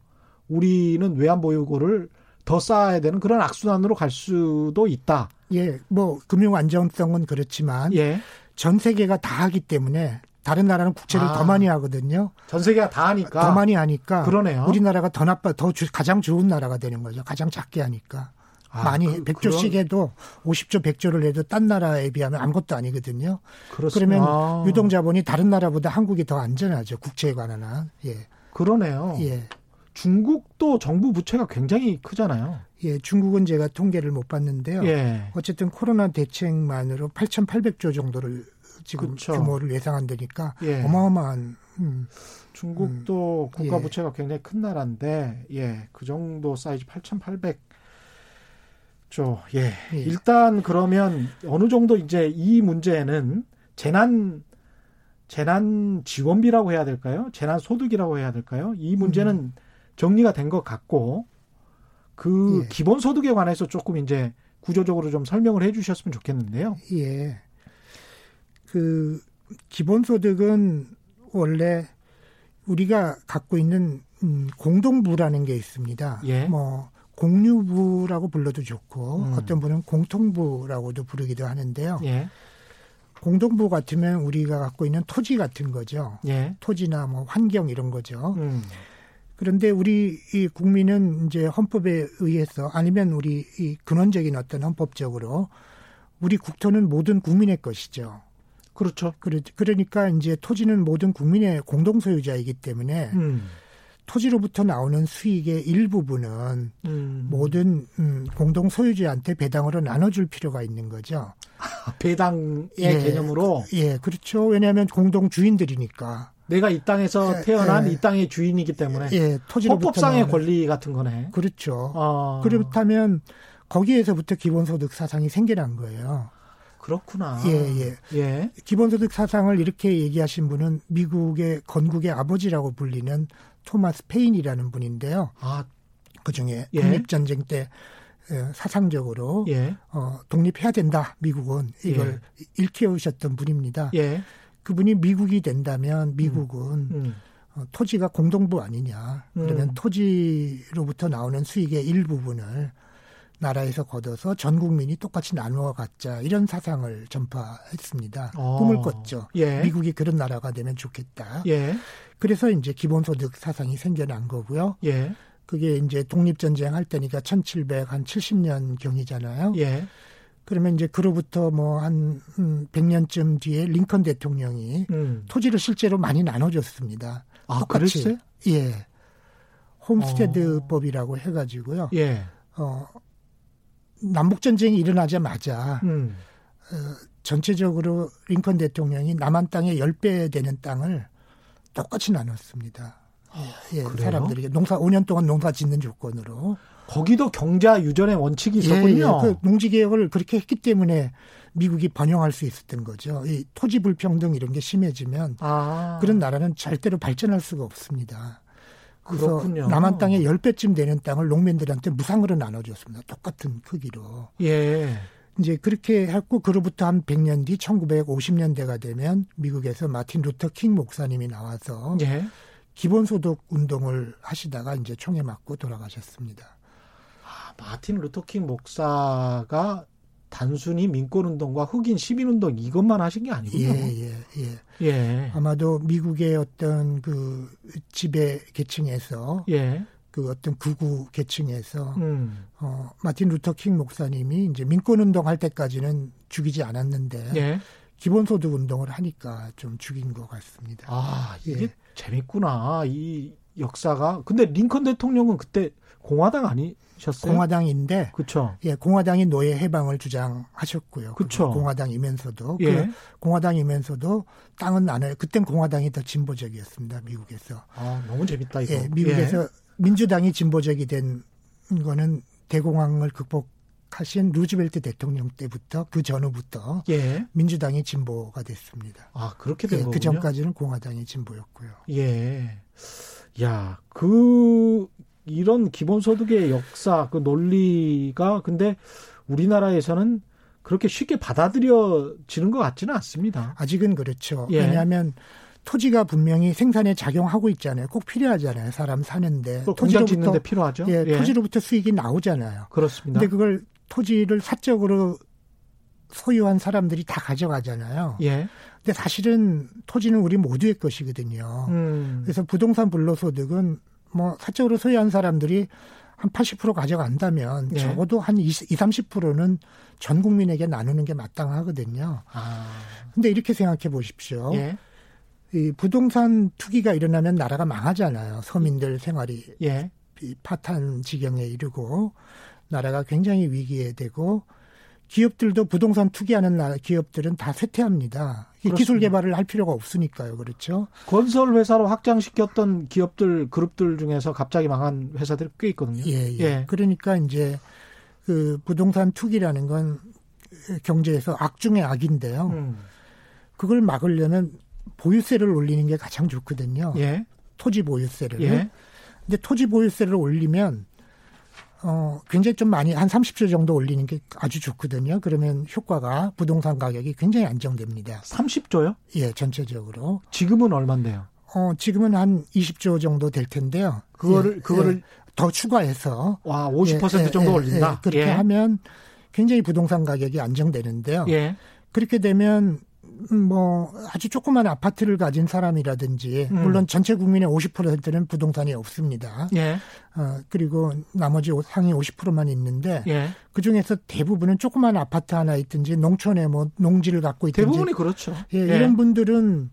우리는 외환 보유고를 더 쌓아야 되는 그런 악순환으로 갈 수도 있다. 예, 뭐 금융 안정성은 그렇지만 예. 전 세계가 다 하기 때문에 다른 나라는 국채를 아, 더 많이 하거든요. 전 세계가 다 하니까 더 많이 하니까 그러네요. 우리나라가 더 나빠 더 주, 가장 좋은 나라가 되는 거죠. 가장 작게 하니까. 아, 많이 그, 100조씩 해도 50조 100조를 해도 딴 나라에 비하면 아무것도 아니거든요. 그렇습니다. 그러면 아. 유동 자본이 다른 나라보다 한국이 더 안전하죠. 국채에 관한 한. 예. 그러네요. 예. 중국도 정부 부채가 굉장히 크잖아요. 예, 중국은 제가 통계를 못 봤는데요. 예. 어쨌든 코로나 대책만으로 8,800조 정도를 지금 그쵸. 규모를 예상한다니까 예. 어마어마한 음, 중국도 음, 국가 예. 부채가 굉장히 큰 나라인데 예, 그 정도 사이즈 8,800 그렇죠. 예. 예. 일단 그러면 어느 정도 이제 이 문제는 재난 재난 지원비라고 해야 될까요? 재난 소득이라고 해야 될까요? 이 문제는 음. 정리가 된 것 같고 그 예. 기본 소득에 관해서 조금 이제 구조적으로 좀 설명을 해 주셨으면 좋겠는데요. 예. 그 기본 소득은 원래 우리가 갖고 있는 음, 공동부라는 게 있습니다. 예. 뭐 공유부라고 불러도 좋고 음. 어떤 분은 공통부라고도 부르기도 하는데요. 예. 공동부 같으면 우리가 갖고 있는 토지 같은 거죠. 예. 토지나 뭐 환경 이런 거죠. 음. 그런데 우리 이 국민은 이제 헌법에 의해서 아니면 우리 이 근원적인 어떤 헌법적으로 우리 국토는 모든 국민의 것이죠. 그렇죠. 그러니까 이제 토지는 모든 국민의 공동 소유자이기 때문에 음. 토지로부터 나오는 수익의 일부분은 음. 모든 음, 공동 소유주한테 배당으로 나눠줄 필요가 있는 거죠. 배당의 예, 개념으로. 예, 그렇죠. 왜냐하면 공동 주인들이니까. 내가 이 땅에서 예, 태어난 예, 이 땅의 주인이기 때문에. 예, 토지로부터 헌법상의 나오는, 권리 같은 거네. 그렇죠. 어. 그렇다면 거기에서부터 기본소득 사상이 생겨난 거예요. 그렇구나. 예, 예. 예. 기본소득 사상을 이렇게 얘기하신 분은 미국의 건국의 아버지라고 불리는 토마스 페인이라는 분인데요. 아, 그 중에 예. 독립전쟁 때 사상적으로 예. 어, 독립해야 된다. 미국은 이걸 예. 일깨우셨던 분입니다. 예. 그분이 미국이 된다면 미국은 음. 음. 어, 토지가 공동부 아니냐. 그러면 음. 토지로부터 나오는 수익의 일부분을 나라에서 걷어서 전 국민이 똑같이 나누어 갖자 이런 사상을 전파했습니다. 어. 꿈을 꿨죠. 예. 미국이 그런 나라가 되면 좋겠다. 예. 그래서 이제 기본소득 사상이 생겨난 거고요. 예. 그게 이제 독립전쟁 할 때니까 1770년 경이잖아요. 예. 그러면 이제 그로부터 뭐 한 100년쯤 음, 뒤에 링컨 대통령이 음. 토지를 실제로 많이 나눠줬습니다. 아, 똑같이. 그랬어요? 예. 홈스테드법이라고 어. 해가지고요. 예. 어, 남북 전쟁이 일어나자마자 음. 어, 전체적으로 링컨 대통령이 남한 땅의 10배 되는 땅을 똑같이 나눴습니다. 예, 예 사람들에게 농사 5년 동안 농사 짓는 조건으로 거기도 경자 유전의 원칙이 있었군요. 예, 예. 그 농지 개혁을 그렇게 했기 때문에 미국이 번영할 수 있었던 거죠. 이 토지 불평등 이런 게 심해지면 아. 그런 나라는 절대로 발전할 수가 없습니다. 그래서 그렇군요. 남한 땅의 10배쯤 되는 땅을 농민들한테 무상으로 나눠줬습니다. 똑같은 크기로. 예. 이제 그렇게 했고 그로부터 한 100년 뒤 1950년대가 되면 미국에서 마틴 루터 킹 목사님이 나와서 예. 기본소득 운동을 하시다가 이제 총에 맞고 돌아가셨습니다. 아, 마틴 루터 킹 목사가 단순히 민권운동과 흑인 시민운동 이것만 하신 게 아니군요. 예, 예, 예. 예. 아마도 미국의 어떤 그 지배 계층에서 예. 그 어떤 극우 계층에서 음. 어 마틴 루터 킹 목사님이 이제 민권 운동 할 때까지는 죽이지 않았는데 예. 기본소득 운동을 하니까 좀 죽인 것 같습니다. 아 이게 예. 재밌구나 이 역사가. 근데 링컨 대통령은 그때 공화당 아니셨어요? 공화당인데, 그렇죠. 예, 공화당이 노예 해방을 주장하셨고요. 그렇죠. 공화당이면서도 그 예. 그 공화당이면서도 땅은 안 해요. 그땐 공화당이 더 진보적이었습니다. 미국에서. 아 너무 재밌다 이거. 예, 미국에서 예. 민주당이 진보적이 된 거는 대공황을 극복하신 루즈벨트 대통령 때부터 그 전후부터 예. 민주당이 진보가 됐습니다. 아 그렇게 된 예, 거군요. 그 전까지는 공화당이 진보였고요. 예. 야, 그 이런 기본소득의 역사, 그 논리가 근데 우리나라에서는 그렇게 쉽게 받아들여지는 것 같지는 않습니다. 아직은 그렇죠. 예. 왜냐하면 토지가 분명히 생산에 작용하고 있잖아요. 꼭 필요하잖아요. 사람 사는데. 토지로 짓는데 필요하죠. 예, 예, 토지로부터 수익이 나오잖아요. 그렇습니다. 근데 그걸 토지를 사적으로 소유한 사람들이 다 가져가잖아요. 예. 근데 사실은 토지는 우리 모두의 것이거든요. 음. 그래서 부동산 불로소득은 뭐 사적으로 소유한 사람들이 한 80% 가져간다면 예. 적어도 한 20, 30%는 전 국민에게 나누는 게 마땅하거든요. 아. 근데 이렇게 생각해 보십시오. 예. 이 부동산 투기가 일어나면 나라가 망하잖아요. 서민들 생활이 예. 파탄 지경에 이르고 나라가 굉장히 위기에 되고 기업들도 부동산 투기하는 기업들은 다 쇠퇴합니다. 그렇습니다. 기술 개발을 할 필요가 없으니까요. 그렇죠. 건설 회사로 확장시켰던 기업들 그룹들 중에서 갑자기 망한 회사들이 꽤 있거든요. 예, 예. 예. 그러니까 이제 그 부동산 투기라는 건 경제에서 악 중의 악인데요. 음. 그걸 막으려면 보유세를 올리는 게 가장 좋거든요. 예. 토지 보유세를. 예. 근데 토지 보유세를 올리면 어, 굉장히 좀 많이 한 30조 정도 올리는 게 아주 좋거든요. 그러면 효과가 부동산 가격이 굉장히 안정됩니다. 30조요? 예, 전체적으로. 지금은 얼마인데요? 어, 지금은 한 20조 정도 될 텐데요. 그거를 예, 그거를 예, 더 추가해서 와, 50% 예, 예, 정도 올린다. 예, 그렇게 하면 굉장히 부동산 가격이 안정되는데요. 그렇게 되면 뭐 아주 조그만 아파트를 가진 사람이라든지 음. 물론 전체 국민의 50%는 부동산이 없습니다. 예. 어 그리고 나머지 상위 50%만 있는데 예. 그 중에서 대부분은 조그만 아파트 하나 있든지 농촌에 뭐 농지를 갖고 있든지 대부분이 그렇죠. 예, 예. 이런 분들은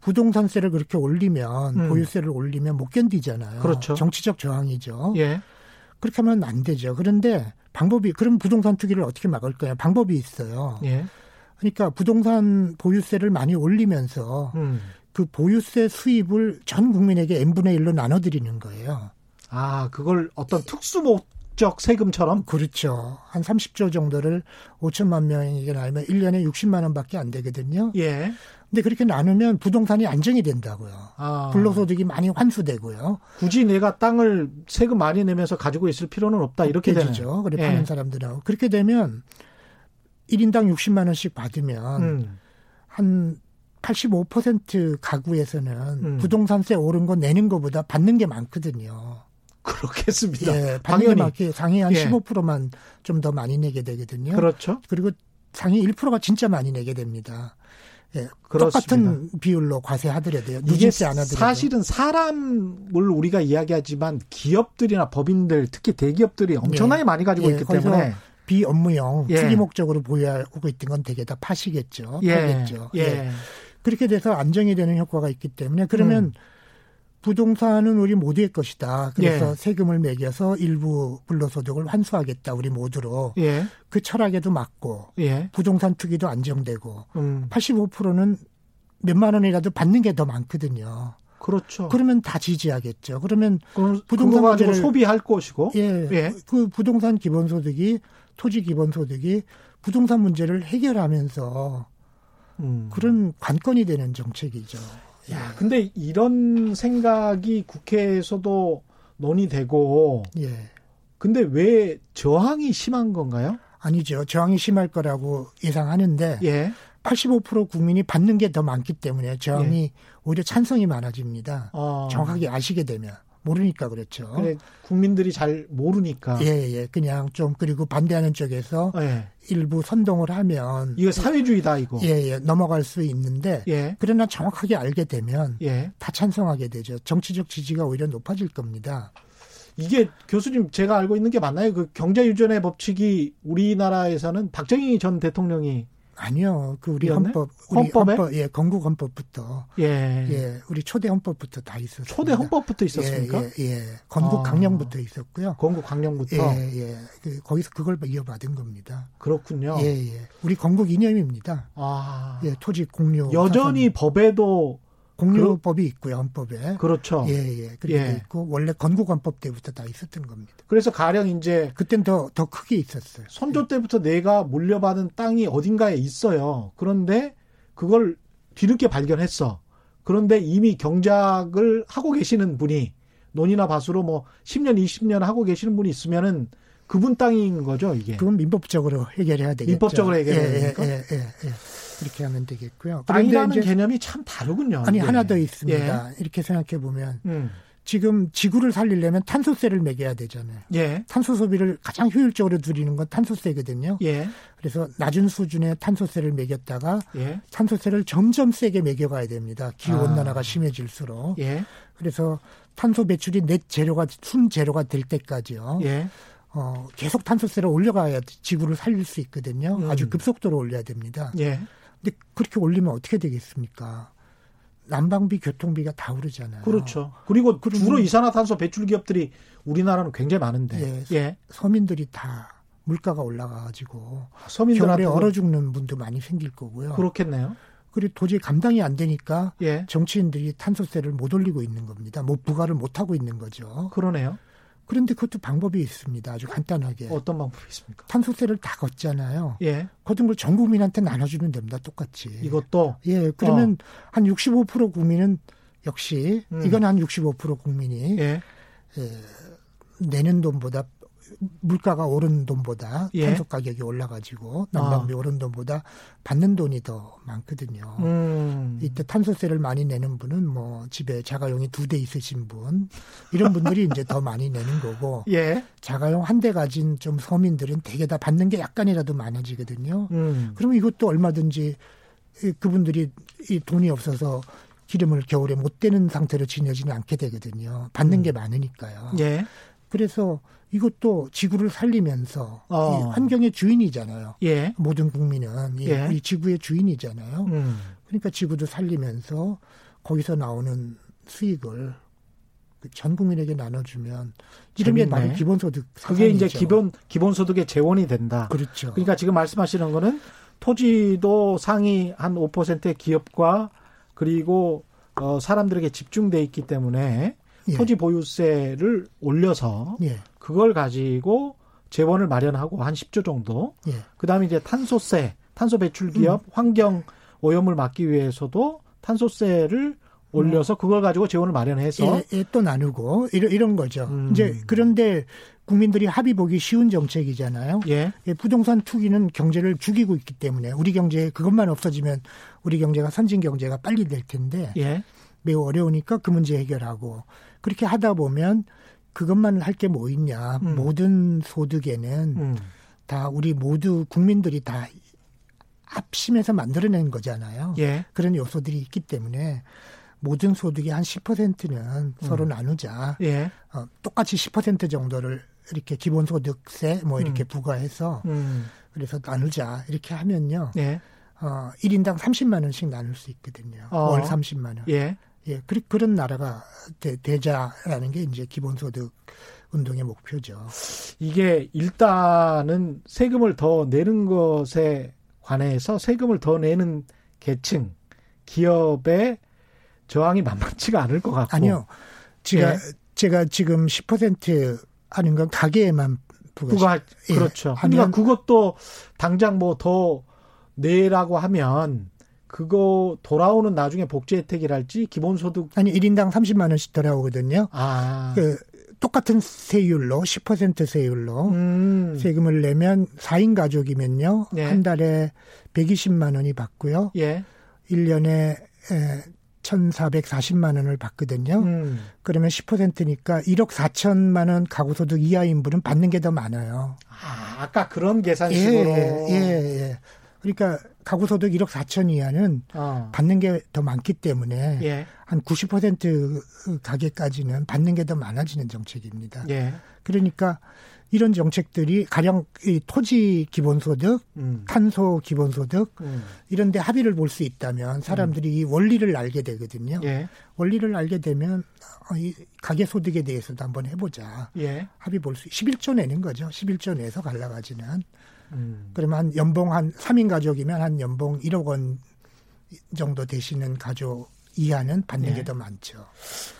부동산세를 그렇게 올리면 음. 보유세를 올리면 못 견디잖아요. 그렇죠. 정치적 저항이죠. 예. 그렇게 하면 안 되죠. 그런데 방법이 그럼 부동산 투기를 어떻게 막을 거냐? 방법이 있어요. 예. 그러니까 부동산 보유세를 많이 올리면서 음. 그 보유세 수입을 전 국민에게 n분의 1로 나눠드리는 거예요. 아, 그걸 어떤 특수 목적 세금처럼? 그렇죠. 한 30조 정도를 5천만 명에게 나누면 1년에 60만 원밖에 안 되거든요. 예. 근데 그렇게 나누면 부동산이 안정이 된다고요. 아. 불로소득이 많이 환수되고요. 굳이 내가 땅을 세금 많이 내면서 가지고 있을 필요는 없다. 이렇게 되죠. 그래 예. 파는 사람들하고. 그렇게 되면 1인당 60만 원씩 받으면 음. 한85% 가구에서는 음. 부동산세 오른 거 내는 것보다 받는 게 많거든요. 그렇겠습니다. 예, 받는 게 상위 한 예. 15%만 좀 더 많이 내게 되거든요. 그렇죠. 그리고 상위 1%가 진짜 많이 내게 됩니다. 예, 똑같은 비율로 과세하더라도요. 누진세 안 하더라도. 사실은 사람을 우리가 이야기하지만 기업들이나 법인들 특히 대기업들이 엄청나게 예. 많이 가지고 예, 있기 때문에 비업무용 예. 투기 목적으로 보유하고 있던 건 되게 다 파시겠죠. 예. 팔겠죠. 예. 예. 그렇게 돼서 안정이 되는 효과가 있기 때문에 그러면 음. 부동산은 우리 모두의 것이다. 그래서 예. 세금을 매겨서 일부 불로소득을 환수하겠다. 우리 모두로. 예. 그 철학에도 맞고 예. 부동산 투기도 안정되고 음. 85%는 몇만 원이라도 받는 게 더 많거든요. 그렇죠. 그러면 다 지지하겠죠. 그러면 부동산 가지고 소비할 것이고. 예. 예. 그 부동산 기본소득이 토지 기본 소득이 부동산 문제를 해결하면서 음. 그런 관건이 되는 정책이죠. 야, 근데 이런 생각이 국회에서도 논의되고, 예. 근데 왜 저항이 심한 건가요? 아니죠. 저항이 심할 거라고 예상하는데, 예. 85% 국민이 받는 게 더 많기 때문에 저항이 예. 오히려 찬성이 많아집니다. 어. 정확하게 아시게 되면. 모르니까 그렇죠. 그래, 국민들이 잘 모르니까. 예, 예. 그냥 좀 그리고 반대하는 쪽에서 예. 일부 선동을 하면 이거 사회주의다 이거. 예, 예. 넘어갈 수 있는데 예. 그러나 정확하게 알게 되면 예. 다 찬성하게 되죠. 정치적 지지가 오히려 높아질 겁니다. 이게 교수님 제가 알고 있는 게 맞나요? 그 경제 유전의 법칙이 우리나라에서는 박정희 전 대통령이 아니요. 그 우리 헌법, 우리 헌법에? 헌법, 예, 건국 헌법부터. 예. 예, 우리 초대 헌법부터 다 있었어요. 초대 헌법부터 있었습니까? 예, 예, 예. 건국 아. 강령부터 있었고요. 건국 강령부터. 예, 예. 그, 거기서 그걸 이어받은 겁니다. 그렇군요. 예, 예. 우리 건국 이념입니다. 아. 예, 토지 공유. 여전히 사선. 법에도 공유법이 있고요, 헌법에. 그렇죠. 예, 예. 그렇게 예. 있고, 원래 건국헌법 때부터 다 있었던 겁니다. 그래서 가령 이제. 그땐 더, 더 크게 있었어요. 선조 때부터 내가 물려받은 땅이 어딘가에 있어요. 그런데 그걸 뒤늦게 발견했어. 그런데 이미 경작을 하고 계시는 분이 논이나 밭으로 뭐 10년, 20년 하고 계시는 분이 있으면은 그분 땅인 거죠, 이게. 그건 민법적으로 해결해야 되겠죠. 민법적으로 해결해야 예, 되니까. 예, 예, 예. 그렇게 하면 되겠고요. 땅이라는 개념이 참 다르군요. 아니, 예. 하나 더 있습니다. 예. 이렇게 생각해 보면. 음. 지금 지구를 살리려면 탄소세를 매겨야 되잖아요. 예. 탄소 소비를 가장 효율적으로 줄이는 건 탄소세거든요. 예. 그래서 낮은 수준의 탄소세를 매겼다가 예. 탄소세를 점점 세게 매겨가야 됩니다. 기후 아. 온난화가 심해질수록. 예. 그래서 탄소 배출이 넷 제로가 순 제로가 될 때까지요. 예. 어, 계속 탄소세를 올려가야 지구를 살릴 수 있거든요. 음. 아주 급속도로 올려야 됩니다. 예. 근데 그렇게 올리면 어떻게 되겠습니까? 난방비, 교통비가 다 오르잖아요. 그렇죠. 그리고 주로 이산화탄소 배출 기업들이 우리나라는 굉장히 많은데. 예. 예. 서민들이 다 물가가 올라가가지고 서민들한테 얼어 죽는 분도 많이 생길 거고요. 그렇겠네요. 그리고 도저히 감당이 안 되니까 예. 정치인들이 탄소세를 못 올리고 있는 겁니다. 뭐 부과를 못 하고 있는 거죠. 그러네요. 그런데 그것도 방법이 있습니다. 아주 간단하게. 어떤 방법이 있습니까? 탄소세를 다 걷잖아요. 예. 걷은 걸 전 국민한테 나눠주면 됩니다. 똑같이. 이것도? 예. 그러면 어. 한65% 국민은 역시 음. 이건 한 65% 국민이 예. 예, 내는 돈보다 물가가 오른 돈보다 예. 탄소 가격이 올라가지고 난방비 아. 오른 돈보다 받는 돈이 더 많거든요. 음. 이때 탄소세를 많이 내는 분은 뭐 집에 자가용이 두 대 있으신 분 이런 분들이 이제 더 많이 내는 거고 예. 자가용 한 대 가진 좀 서민들은 대개 다 받는 게 약간이라도 많아지거든요. 음. 그러면 이것도 얼마든지 그분들이 이 돈이 없어서 기름을 겨울에 못 대는 상태로 지내지는 않게 되거든요. 받는 음. 게 많으니까요. 예. 그래서 이것도 지구를 살리면서 어. 환경의 주인이잖아요. 예. 모든 국민은 이, 예. 이 지구의 주인이잖아요. 음. 그러니까 지구도 살리면서 거기서 나오는 수익을 그전 국민에게 나눠주면 게 바로 기본소득. 그게 이제 기본 기본소득의 재원이 된다. 그렇죠. 그러니까 지금 말씀하시는 거는 토지도 상위 한 5%의 기업과 그리고 어, 사람들에게 집중돼 있기 때문에 예. 토지 보유세를 올려서 예. 그걸 가지고 재원을 마련하고 한 10조 정도. 예. 그다음에 이제 탄소세, 탄소 배출 기업, 음. 환경 오염을 막기 위해서도 탄소세를 올려서 그걸 가지고 재원을 마련해서 예, 예, 또 나누고 이런 이런 거죠. 음. 이제 그런데 국민들이 합의 보기 쉬운 정책이잖아요. 예. 예. 부동산 투기는 경제를 죽이고 있기 때문에 우리 경제 그것만 없어지면 우리 경제가 선진 경제가 빨리 될 텐데 예. 매우 어려우니까 그 문제 해결하고 그렇게 하다 보면 그것만 할 게 뭐 있냐. 음. 모든 소득에는 음. 다 우리 모두 국민들이 다 합심해서 만들어낸 거잖아요. 예. 그런 요소들이 있기 때문에 모든 소득의 한 10%는 음. 서로 나누자. 예. 어, 똑같이 10% 정도를 이렇게 기본소득세 뭐 이렇게 음. 부과해서 음. 그래서 나누자. 이렇게 하면요. 예. 어, 1인당 30만 원씩 나눌 수 있거든요. 어. 월 30만 원. 예. 예, 그, 그런 나라가 되, 되자라는 게 이제 기본소득 운동의 목표죠. 이게 일단은 세금을 더 내는 것에 관해서 세금을 더 내는 계층, 기업의 저항이 만만치가 않을 것 같고. 아니요. 제가, 예. 제가 지금 10% 하는 건 가게에만 부가, 부가 예. 그렇죠. 그러니까 그것도 당장 뭐 더 내라고 하면 그거 돌아오는 나중에 복지 혜택이랄지 기본소득 아니 1인당 30만 원씩 돌아오거든요. 아. 그 똑같은 세율로 10% 세율로 음. 세금을 내면 4인 가족이면요. 네. 한 달에 120만 원이 받고요. 예. 1년에 에, 1,440만 원을 받거든요. 음. 그러면 10%니까 1억 4천만 원 가구 소득 이하 인분은 받는 게 더 많아요. 아, 아까 그런 계산식으로. 예, 예, 예. 그러니까 가구 소득 1억 4천 이하는 어. 받는 게 더 많기 때문에 예. 한90% 가게까지는 받는 게 더 많아지는 정책입니다. 예. 그러니까 이런 정책들이 가령 이 토지 기본소득, 음. 탄소 기본소득 음. 이런 데 합의를 볼 수 있다면 사람들이 음. 이 원리를 알게 되거든요. 예. 원리를 알게 되면 어, 이 가계 소득에 대해서도 한번 해보자. 예. 합의 볼 수, 11조 내는 거죠. 11조 내서 갈라가지는. 음. 그러면 한 연봉 한 3인 가족이면 한 연봉 1억 원 정도 되시는 가족 이하는 받는 네. 게더 많죠.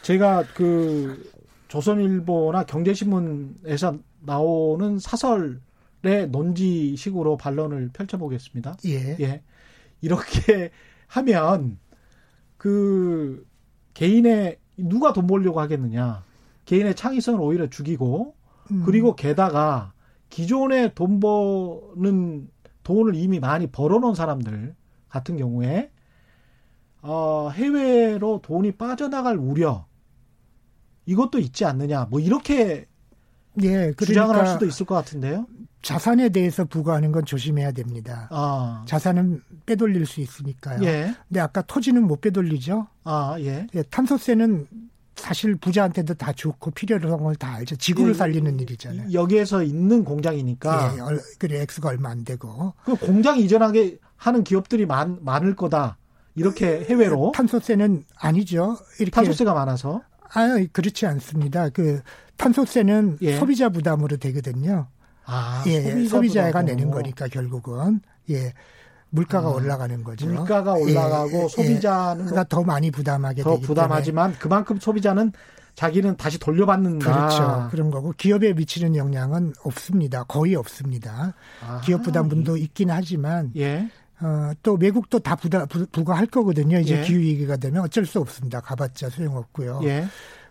제가 그 조선일보나 경제신문에서 나오는 사설의 논지식으로 반론을 펼쳐보겠습니다. 예. 예. 이렇게 하면 그 개인의 누가 돈 벌려고 하겠느냐. 개인의 창의성을 오히려 죽이고 음. 그리고 게다가 기존에 돈 버는 돈을 이미 많이 벌어놓은 사람들 같은 경우에 어, 해외로 돈이 빠져나갈 우려 이것도 있지 않느냐 뭐 이렇게 예, 그러니까 주장을 할 수도 있을 것 같은데요. 자산에 대해서 부과하는 건 조심해야 됩니다. 아. 자산은 빼돌릴 수 있으니까요. 예. 근데 아까 토지는 못 빼돌리죠. 아, 예. 예 탄소세는 사실 부자한테도 다 좋고 필요한 걸다 알죠. 지구를 예, 살리는 일이잖아요. 여기에서 있는 공장이니까. 예, 그래 액수가 얼마 안 되고. 그 공장 이전하게 하는 기업들이 많, 많을 거다. 이렇게 해외로. 탄소세는 아니죠. 이렇게 탄소세가 많아서. 아, 그렇지 않습니다. 그 탄소세는 예. 소비자 부담으로 되거든요. 아, 예, 소비자 소비자가 내는 거니까 결국은 예. 물가가 아, 올라가는 거죠. 물가가 올라가고 예, 예 소비자는 예, 더 많이 부담하게 더 부담하지만 때문에. 그만큼 소비자는 자기는 다시 돌려받는다. 그렇죠. 그런 거고 기업에 미치는 영향은 없습니다. 거의 없습니다. 아, 기업 부담분도 있긴 하지만 예. 어, 또 외국도 다 부다, 부, 부과할 거거든요. 이제 예. 기후 위기가 되면 어쩔 수 없습니다. 가봤자 소용없고요.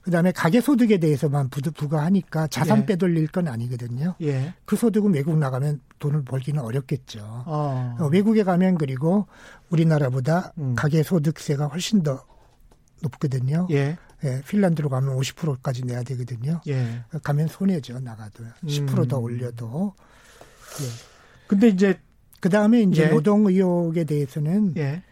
예. 그다음에 가계 소득에 대해서만 부, 부과하니까 자산 예. 빼돌릴 건 아니거든요. 예. 그 소득은 외국 나가면 돈을 벌기는 어렵겠죠. 어. 어, 외국에 가면 그리고 우리나라보다 음. 가계 소득세가 훨씬 더 높거든요. 예. 예, 핀란드로 가면 50%까지 내야 되거든요. 예. 가면 손해죠, 나가도. 10%더 음. 올려도. 예. 근데 이제 그 다음에 이제 예. 노동 의혹에 대해서는 예.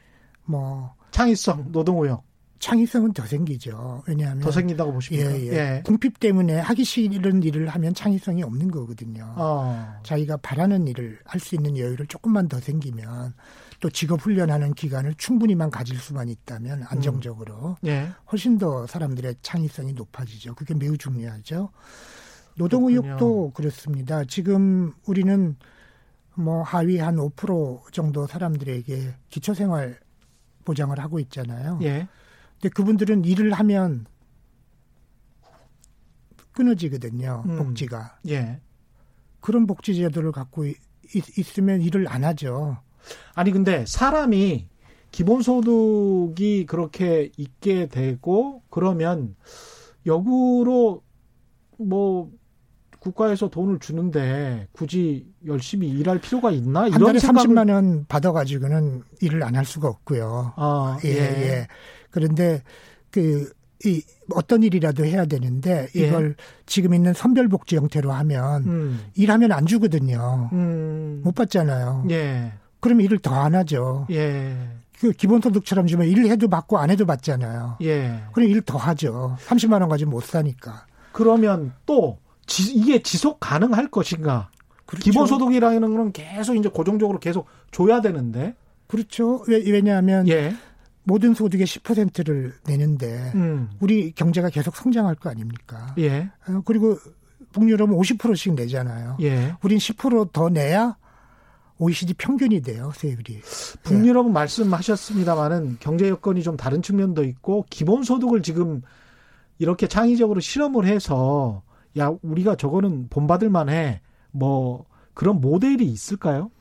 뭐 창의성 노동 의혹 창의성은 더 생기죠. 왜냐하면 더 생긴다고 보십니까? 예, 예. 예. 궁핍 때문에 하기 싫은 일을 하면 창의성이 없는 거거든요. 어. 자기가 바라는 일을 할 수 있는 여유를 조금만 더 생기면 또 직업 훈련하는 기간을 충분히만 가질 수만 있다면 안정적으로 음. 예. 훨씬 더 사람들의 창의성이 높아지죠. 그게 매우 중요하죠. 노동 의혹도 그렇습니다. 지금 우리는 뭐 하위 한 5% 정도 사람들에게 기초생활 보장을 하고 있잖아요. 예. 근데 그분들은 일을 하면 끊어지거든요. 음. 복지가. 예. 그런 복지 제도를 갖고 있, 있으면 일을 안 하죠. 아니 근데 사람이 기본소득이 그렇게 있게 되고 그러면 역으로 뭐 국가에서 돈을 주는데 굳이 열심히 일할 필요가 있나? 한 달에 생각을... 30만 원 받아가지고는 일을 안 할 수가 없고요. 아, 예, 예, 예. 그런데 그, 이, 어떤 일이라도 해야 되는데 예. 이걸 예. 지금 있는 선별복지 형태로 하면 음. 일하면 안 주거든요. 음. 못 받잖아요. 예. 그럼 일을 더 안 하죠. 예. 그 기본소득처럼 주면 일 해도 받고 안 해도 받잖아요. 예. 그럼 일 더 하죠. 30만 원 가지고 못 사니까. 그러면 또 지, 이게 지속 가능할 것인가? 그렇죠. 기본소득이라는 건 계속 이제 고정적으로 계속 줘야 되는데. 그렇죠. 왜, 왜냐하면 예. 모든 소득의 10%를 내는데 음. 우리 경제가 계속 성장할 거 아닙니까? 예. 어, 그리고 북유럽은 50%씩 내잖아요. 예. 우린 10%더 내야 OECD 평균이 돼요, 세율이. 북유럽은 예. 말씀하셨습니다마는 경제 여건이 좀 다른 측면도 있고 기본 소득을 지금 이렇게 창의적으로 실험을 해서 야 우리가 저거는 본받을 만해 뭐 그런 모델이 있을까요?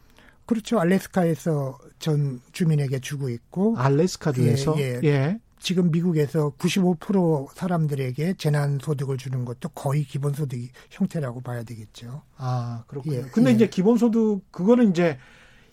그렇죠. 알래스카에서 전 주민에게 주고 있고 알래스카 주에서 예, 예. 예. 지금 미국에서 95% 사람들에게 재난 소득을 주는 것도 거의 기본 소득 형태라고 봐야 되겠죠. 아, 그렇군요. 예, 근데 예. 이제 기본 소득 그거는 이제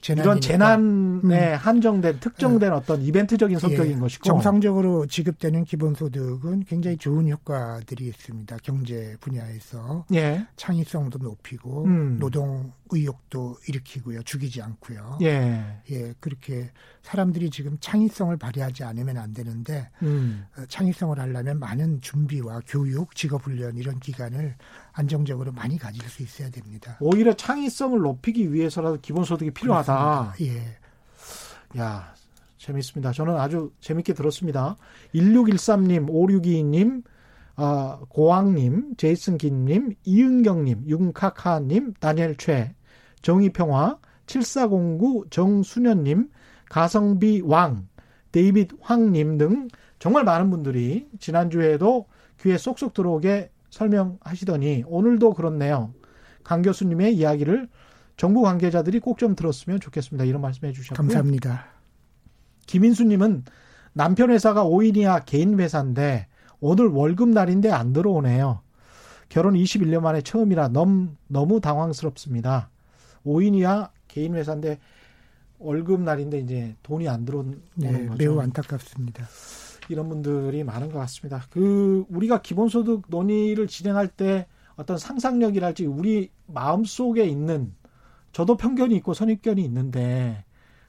재난이니까. 이런 재난에 음. 한정된 특정된 네. 어떤 이벤트적인 성격인 예. 것이고 정상적으로 지급되는 기본 소득은 굉장히 좋은 효과들이 있습니다. 경제 분야에서 예. 창의성도 높이고 음. 노동 의욕도 일으키고요. 죽이지 않고요. 예. 예, 그렇게 사람들이 지금 창의성을 발휘하지 않으면 안 되는데 음. 어, 창의성을 하려면 많은 준비와 교육, 직업 훈련 이런 기간을 안정적으로 많이 가질 수 있어야 됩니다. 오히려 창의성을 높이기 위해서라도 기본 소득이 필요하다. 그렇습니다. 예. 야, 재밌습니다. 저는 아주 재밌게 들었습니다. 1613님, 5622님, 아, 고왕님, 제이슨 김님, 이은경님, 윤카카님, 다니엘 최, 정의평화, 7409 정수년님, 가성비 왕, 데이빗 황님 등 정말 많은 분들이 지난주에도 귀에 쏙쏙 들어오게 설명하시더니 오늘도 그렇네요. 강 교수님의 이야기를 정부 관계자들이 꼭 좀 들었으면 좋겠습니다. 이런 말씀 해 주셨고요. 감사합니다. 김인수님은 남편 회사가 5인 이하 개인 회사인데 오늘 월급 날인데 안 들어오네요. 결혼 21년 만에 처음이라 너무, 너무 당황스럽습니다. 5인 이하 개인 회사인데 월급 날인데 이제 돈이 안 들어오는 네, 거죠. 매우 안타깝습니다. 이런 분들이 많은 것 같습니다. 그 우리가 기본소득 논의를 진행할 때 어떤 상상력이랄지 우리 마음 속에 있는 저도 편견이 있고 선입견이 있는데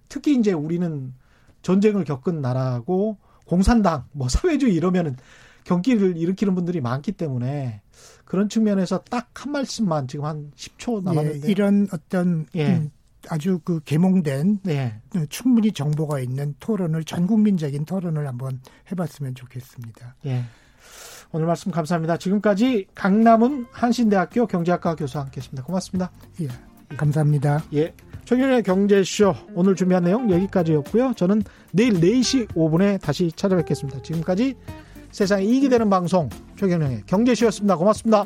특히 이제 우리는 전쟁을 겪은 나라고 공산당 뭐 사회주의 이러면은 경기를 일으키는 분들이 많기 때문에 그런 측면에서 딱 한 말씀만 지금 한 10초 남았는데 예, 이런 어떤 예. 음, 아주 그 개몽된 예. 충분히 정보가 있는 토론을 전 국민적인 토론을 한번 해봤으면 좋겠습니다. 예. 오늘 말씀 감사합니다. 지금까지 강남은 한신대학교 경제학과 교수와 함께했습니다. 고맙습니다. 예. 감사합니다. 예. 최경의 경제쇼 오늘 준비한 내용 여기까지였고요. 저는 내일 4시 5분에 다시 찾아뵙겠습니다. 지금까지 세상에 이익이 되는 방송 최경영의 경제쇼였습니다. 고맙습니다.